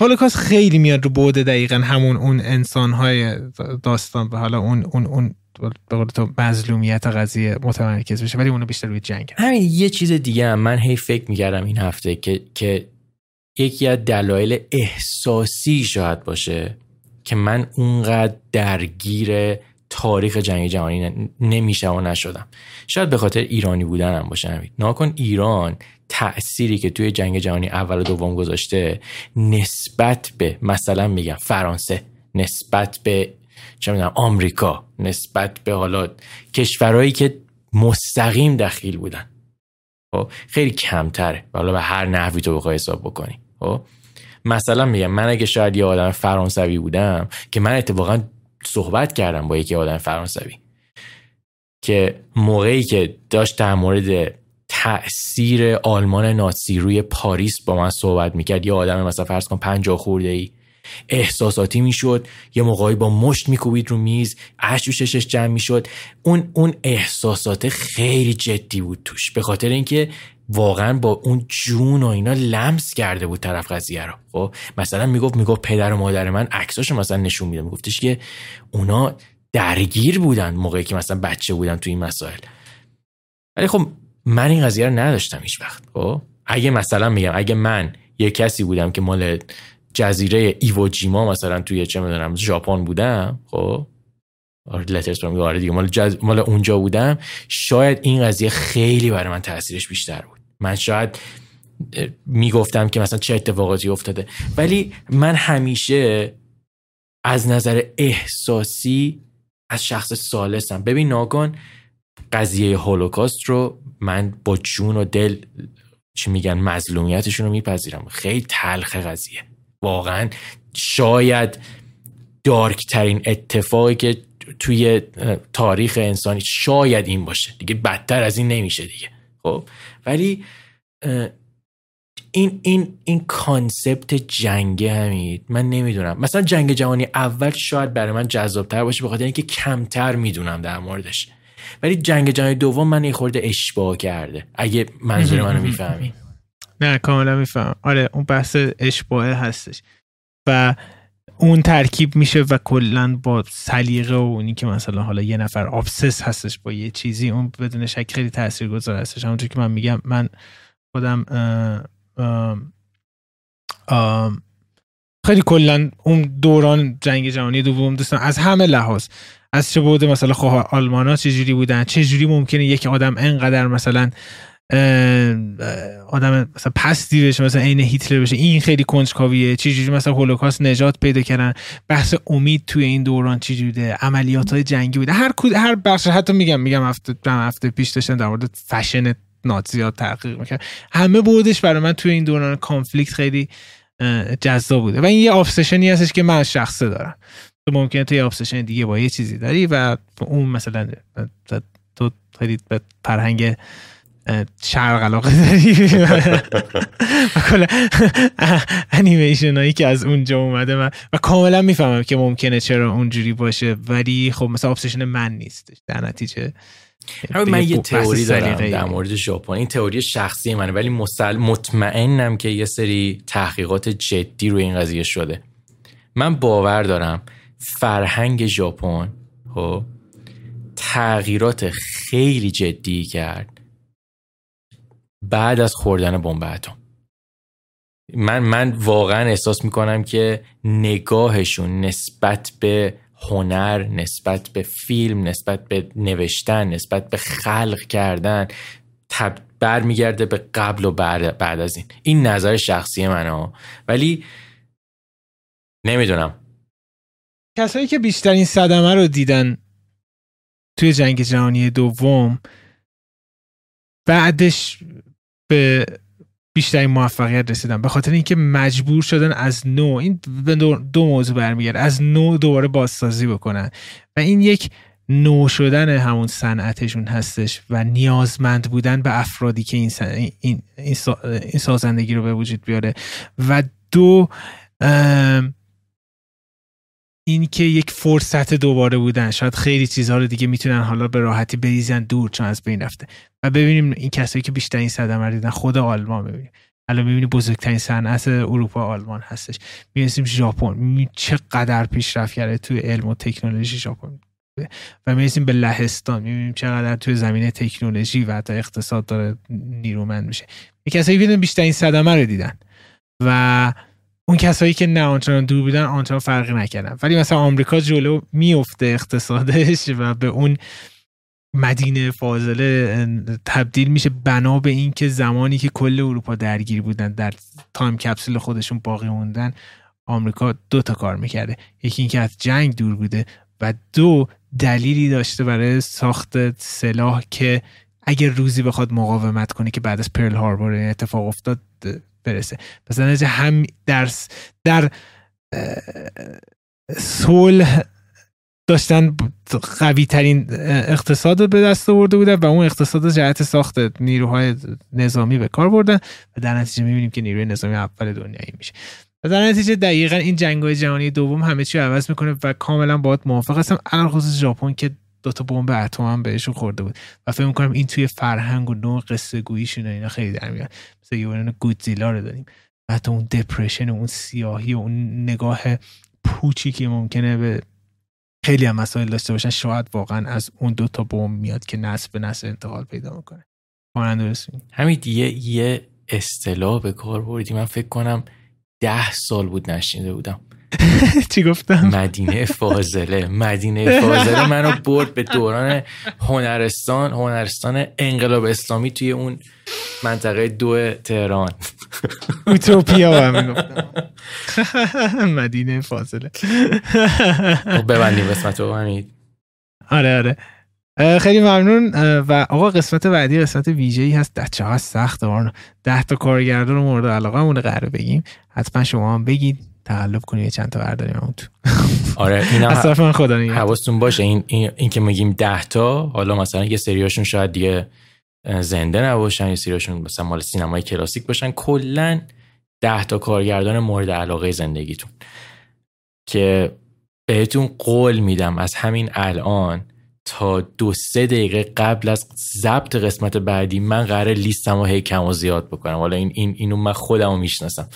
Speaker 2: هولوکاست خیلی میاد رو بوده دقیقا همون اون انسان های داستان و حالا اون اون اون به قول تو مظلومیت قضیه متمرکز بشه ولی اونو بیشتر روی جنگ.
Speaker 1: همین یه چیز دیگه هم من هی فکر می‌کردم این هفته که که یکی از دلایل احساسی شاید باشه که من اونقدر درگیر تاریخ جنگ جهانی ن- نمیشم و نشدم. شاید به خاطر ایرانی بودنم باشه همین. ناکن ایران تأثیری که توی جنگ جهانی اول و دوم گذاشته نسبت به مثلا میگم فرانسه نسبت به چه می‌دونم آمریکا نسبت به حالا کشورهایی که مستقیم دخیل بودن. خب خیلی کمتره. حالا به هر نحوی تو بخوای حساب بکنی. خب مثلا میگم من اگه شاید یه آدم فرانسوی بودم که من اتفاقا صحبت کردم با یکی آدم فرانسوی که موقعی که داشت در مورد تاثیر آلمان نازی روی پاریس با من صحبت می‌کرد یه آدم مثلا فرض کن پنجاه خورده ای احساساتی می‌شد یه موقعی با مشت میکوبید رو میز اشک ششش جمع می‌شد. اون اون احساسات خیلی جدی بود توش. به خاطر اینکه واقعا با اون جون و اینا لمس کرده بود طرف قضیه رو. خب مثلا می‌گفت می‌گفت پدر و مادر من عکساشو مثلا نشون میده. میگفتش که اونا درگیر بودن موقعی که مثلا بچه بودن تو این مسائل. ولی خب من این قضیه رو نداشتم هیچ وقت. خب اگه مثلا میگم اگه من یه کسی بودم که مال جزیره ایووجیما مثلا توی چه می‌دونم ژاپن بودم خب لترز میگه آره دیگه مال, جز... مال اونجا بودم شاید این قضیه خیلی برای من تاثیرش بیشتر بود. من شاید می‌گفتم که مثلا چه اتفاقاتی افتاده. ولی من همیشه از نظر احساسی از شخص سالسم. ببین ناگان قضیه هولوکاست رو من با جون و دل چی میگن مظلومیتشون رو میپذیرم. خیلی تلخ قضیه. واقعا شاید دارک ترین اتفاقی که توی تاریخ انسانی شاید این باشه. دیگه بدتر از این نمیشه دیگه. خب؟ ولی این این این کانسپت جنگ همید من نمی‌دونم. مثلا جنگ جهانی اول شاید برای من جذابتر باشه به خاطر اینکه کمتر می‌دونم در موردش. ولی جنگ جهانی دوم من یه خورده اشتباه کرده اگه منظور منو می‌فهمی.
Speaker 2: نه کاملا میفهم آره اون بحث اشباهه هستش. و اون ترکیب میشه و کلا با سلیقه و اونی که مثلا حالا یه نفر آبسس هستش با یه چیزی اون بدون شک خیلی تاثیرگذار هستش. همونطور که من میگم من خودم خیلی کلا اون دوران جنگ جهانی دوم دوستان از همه لحاظ از چه بوده مثلا خب آلمان ها چجوری بودن چه جوری ممکنه یک آدم انقدر مثلا آدم مثلا پستی بشه مثلا عین هیتلر بشه. این خیلی کنجکاویه. چجوری مثلا هولوکاست نجات پیدا کردن. بحث امید توی این دوران چی بوده؟ عملیات های جنگی بوده. هر هر بخش حتی میگم میگم هفته هفته پیش داشتم در مورد فشن نازیات تحقیق می‌کرد همه بودش برای من توی این دوران کانفلیکت خیلی جذاب بوده. و این یه آبسشنی هستش که من شخصه دارم. تو ممکنه توی آبسشن دیگه با یه چیزی داری و اون مثلا تو خیلی فرهنگ شرق علاقه داری. کلا انیمیشن هایی که از اونجا اومده من و کاملا می‌فهمم که ممکنه چرا اونجوری باشه ولی خب مثلا آبسشن من نیست در نتیجه.
Speaker 1: من یه تئوری دارم در مورد ژاپن. این تئوری شخصی منه ولی مطمئنم که یه سری تحقیقات جدی روی این قضیه شده. من باور دارم فرهنگ ژاپن خب تغییرات خیلی جدی کرد. بعد از خوردن بمب اتم. من من واقعا احساس می‌کنم که نگاهشون نسبت به هنر نسبت به فیلم نسبت به نوشتن نسبت به خلق کردن برمیگرده به قبل و بعد, بعد از این. این نظر شخصی منه. ولی نمی‌دونم.
Speaker 2: کسایی که بیشترین صدمه رو دیدن توی جنگ جهانی دوم بعدش به بیشترین موفقیت رسیدن. به خاطر اینکه مجبور شدن از نو این دو موضوع برمیگرده از نو دوباره بازسازی بکنن. و این یک نو شدن همون صنعتشون هستش و نیازمند بودن به افرادی که این, این, این, سازندگی رو به وجود بیاره. و دو این که یک فرصت دوباره بودن. شاید خیلی چیزها رو دیگه می‌تونن حالا به راحتی بریزن دور چون از بین رفته. و ببینیم این کسایی که بیشتر این صدمه دیدن خود آلمان ببینیم. الان می‌بینیم بزرگترین صنعت اروپا آلمان هستش. می‌بینیم ژاپن. چقدر پیشرفت کرده توی علم و تکنولوژی ژاپن. و می‌رسیم به لهستان. می‌بینیم چقدر توی زمینه تکنولوژی و حتی اقتصاد داره نیرومند میشه. کسایی بیشتر بیشترین صدمه رو دیدن. و اون کسایی که نه آنچنان دور بودن آنچنان فرقی نکردن. ولی مثلا آمریکا جلو میفته اقتصادش و به اون مدینه فاضله تبدیل میشه بنا به این که زمانی که کل اروپا درگیر بودن در تایم کپسول خودشون باقی موندن آمریکا دو تا کار می‌کرده. یکی اینکه از جنگ دور بوده و دو دلیلی داشته برای ساخت سلاح که اگر روزی بخواد مقاومت کنه که بعد از پرل هاربور اتفاق افتاد برسه. پس هم در در صلح داشتن قوی ترین اقتصاد رو به دست آورده بودن و اون اقتصاد جهت ساخت نیروهای نظامی به کار بردن و در نتیجه می‌بینیم که نیروی نظامی اول دنیایی میشه. و در نتیجه دقیقا این جنگ های جهانی دوم همه چی عوض می‌کنه و کاملا باید موافق هستم. الان خصوص ژاپن که دوتا بمب اتم هم بهشون خورده بود. و فکر می‌کنم این توی فرهنگ و نوع قصه گوییشون اینا خیلی در میاد. مثلا یه گودزیلا رو داریم. حتی اون دپرشن و اون سیاهی و اون نگاه پوچی که ممکنه به خیلی هم مسائل داشته باشن شاید واقعا از اون دو تا بمب میاد که نسل به نسل انتقال پیدا می‌کنه.
Speaker 1: همین یه یه اصطلاح به کار بردی. من فکر کنم ده سال بود نشینده بودم.
Speaker 2: چی گفتم؟
Speaker 1: مدینه فاضله. مدینه فاضله منو برد به دوران هنرستان هنرستان انقلاب اسلامی توی اون منطقه دو تهران.
Speaker 2: اوتوپیا هم مدینه فاضله.
Speaker 1: خب ببندیم قسمت رو
Speaker 2: آره آره. خیلی ممنون. و آقا قسمت بعدی قسمت ویژه ای هست ده چقدر سخت ده تا کارگردان مورد علاقه مونه قرار بگیم حتما شما هم بگید. تقلب کنی یه چند تا برداریم اون تو
Speaker 1: آره اینا
Speaker 2: از طرف من خدا
Speaker 1: حواستون باشه این, این, این که میگیم ده تا حالا مثلا یه سریاشون شاید دیگه زنده نباشن یه سریاشون مثلا مال سینمای کلاسیک باشن کلا ده تا کارگردان مورد علاقه زندگیتون. که بهتون قول میدم از همین الان تا دو سه دقیقه قبل از ضبط قسمت بعدی من قرار لیستم رو هی کم و زیاد بکنم. حالا این, این اینو من خودم رو می‌شناسم.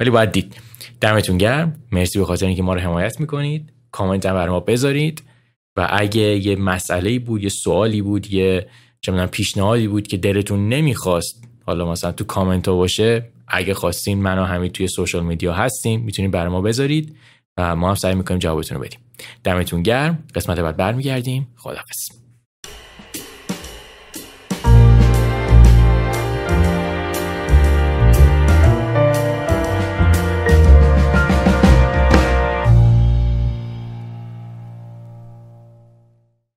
Speaker 1: ولی باید دید. دمتون گرم. مرسی به خاطر اینکه ما رو حمایت می‌کنید. کامنت هم برای ما بذارید. و اگه یه مسئله بود یه سوالی بود یه چه پیشنهادی بود که دلتون نمی‌خواست حالا مثلا تو کامنت ها باشه اگه خواستین من و همین توی سوشال میدیا هستیم می‌تونید برای ما بذارید و ما هم سعی می‌کنیم جوابتون رو بدیم. دمتون گرم. قسمت بعد برمیگردیم. خداحافظ.